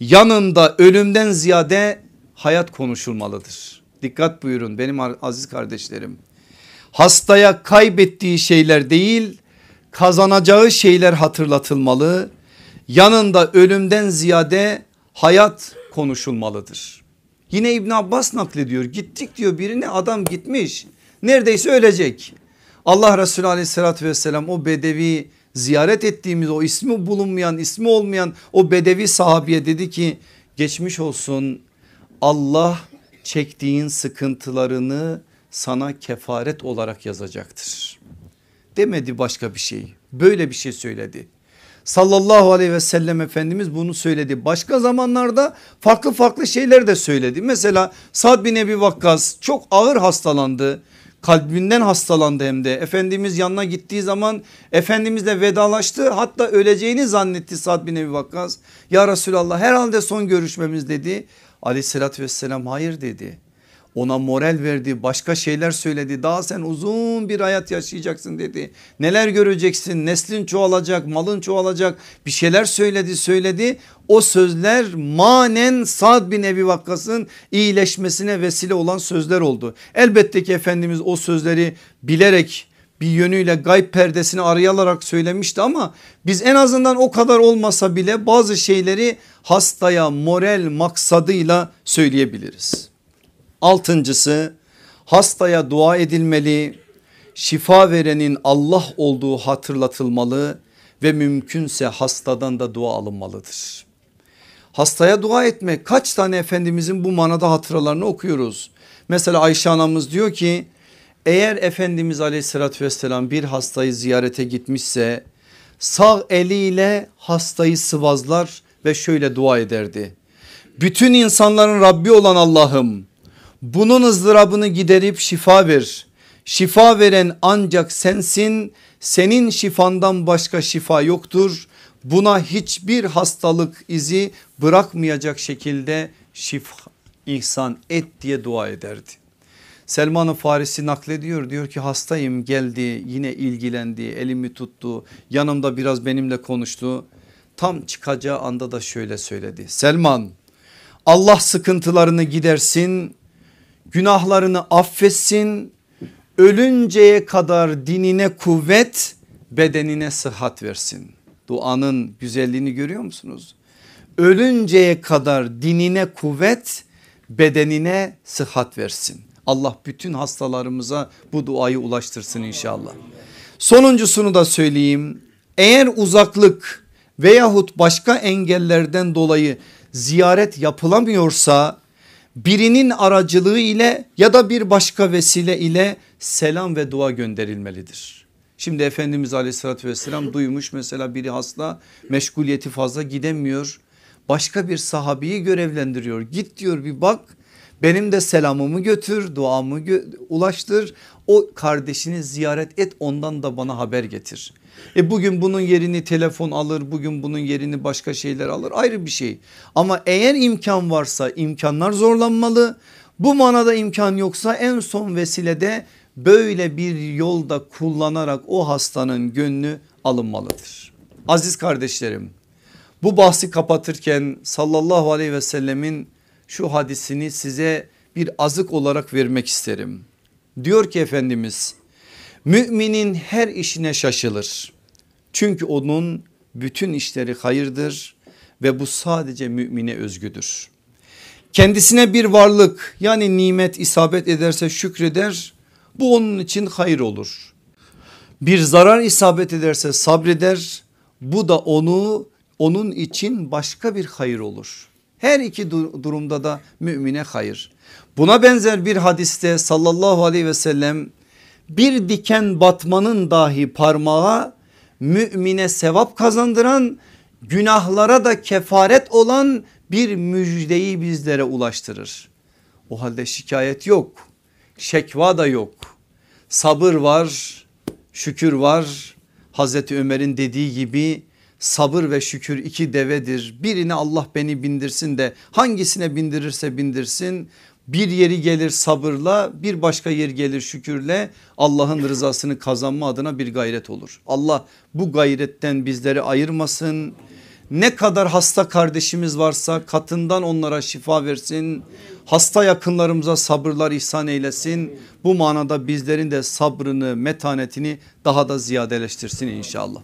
Yanında ölümden ziyade hayat konuşulmalıdır. Dikkat buyurun benim aziz kardeşlerim. Hastaya kaybettiği şeyler değil kazanacağı şeyler hatırlatılmalı. Yanında ölümden ziyade hayat konuşulmalıdır. Yine İbn Abbas naklediyor gittik diyor birine adam gitmiş neredeyse ölecek. Allah Resulü aleyhissalatü vesselam o bedevi ziyaret ettiğimiz o ismi bulunmayan ismi olmayan o bedevi sahabiye dedi ki geçmiş olsun Allah çektiğin sıkıntılarını sana kefaret olarak yazacaktır. Demedi başka bir şey böyle bir şey söyledi. Sallallahu aleyhi ve sellem Efendimiz bunu söyledi. Başka zamanlarda farklı farklı şeyler de söyledi. Mesela Sad bin Ebi Vakkas çok ağır hastalandı. Kalbinden hastalandı hem de. Efendimiz yanına gittiği zaman Efendimizle vedalaştı. Hatta öleceğini zannetti Sad bin Ebi Vakkas. Ya Resulallah herhalde son görüşmemiz dedi. Aleyhissalatü vesselam hayır dedi ona moral verdi başka şeyler söyledi. Daha sen uzun bir hayat yaşayacaksın dedi. Neler göreceksin? Neslin çoğalacak malın çoğalacak. Bir şeyler söyledi söyledi. O sözler manen Sad bin Ebi Vakkas'ın iyileşmesine vesile olan sözler oldu. Elbette ki Efendimiz o sözleri bilerek bir yönüyle gayb perdesini arayalarak söylemişti ama biz en azından o kadar olmasa bile bazı şeyleri hastaya moral maksadıyla söyleyebiliriz. Altıncısı hastaya dua edilmeli, şifa verenin Allah olduğu hatırlatılmalı ve mümkünse hastadan da dua alınmalıdır. Hastaya dua etmek kaç tane Efendimizin bu manada hatıralarını okuyoruz. Mesela Ayşe anamız diyor ki eğer Efendimiz aleyhissalatü vesselam bir hastayı ziyarete gitmişse sağ eliyle hastayı sıvazlar ve şöyle dua ederdi. Bütün insanların Rabbi olan Allah'ım bunun ızdırabını giderip şifa ver. Şifa veren ancak sensin. Senin şifandan başka şifa yoktur. Buna hiçbir hastalık izi bırakmayacak şekilde şifa ihsan et diye dua ederdi. Selman-ı Farisi naklediyor diyor ki hastayım geldi yine ilgilendi elimi tuttu yanımda biraz benimle konuştu. Tam çıkacağı anda da şöyle söyledi Selman Allah sıkıntılarını gidersin günahlarını affetsin ölünceye kadar dinine kuvvet bedenine sıhhat versin. Duanın güzelliğini görüyor musunuz? Ölünceye kadar dinine kuvvet bedenine sıhhat versin. Allah bütün hastalarımıza bu duayı ulaştırsın inşallah. Sonuncusunu da söyleyeyim. Eğer uzaklık veyahut başka engellerden dolayı ziyaret yapılamıyorsa birinin aracılığı ile ya da bir başka vesile ile selam ve dua gönderilmelidir. Şimdi Efendimiz aleyhissalatü vesselam duymuş mesela biri hasta meşguliyeti fazla gidemiyor. Başka bir sahabeyi görevlendiriyor git diyor bir bak benim de selamımı götür duamı gö ulaştır o kardeşini ziyaret et ondan da bana haber getir. E bugün bunun yerini telefon alır bugün bunun yerini başka şeyler alır ayrı bir şey. Ama eğer imkan varsa imkanlar zorlanmalı. Bu manada imkan yoksa en son vesilede böyle bir yolda kullanarak o hastanın gönlü alınmalıdır. Aziz kardeşlerim bu bahsi kapatırken sallallahu aleyhi ve sellemin şu hadisini size bir azık olarak vermek isterim. Diyor ki Efendimiz müminin her işine şaşılır. Çünkü onun bütün işleri hayırdır ve bu sadece mümine özgüdür. Kendisine bir varlık yani nimet isabet ederse şükreder bu onun için hayır olur. Bir zarar isabet ederse sabreder bu da onu onun için başka bir hayır olur. Her iki durumda da mümine hayır. Buna benzer bir hadiste sallallahu aleyhi ve sellem bir diken batmanın dahi parmağı mümine sevap kazandıran günahlara da kefaret olan bir müjdeyi bizlere ulaştırır. O halde şikayet yok, şekva da yok. Sabır var, şükür var. Hazreti Ömer'in dediği gibi sabır ve şükür iki devedir. Birine Allah beni bindirsin de hangisine bindirirse bindirsin. Bir yeri gelir sabırla bir başka yer gelir şükürle Allah'ın rızasını kazanma adına bir gayret olur. Allah bu gayretten bizleri ayırmasın. Ne kadar hasta kardeşimiz varsa katından onlara şifa versin. Hasta yakınlarımıza sabırlar ihsan eylesin. Bu manada bizlerin de sabrını metanetini daha da ziyadeleştirsin inşallah.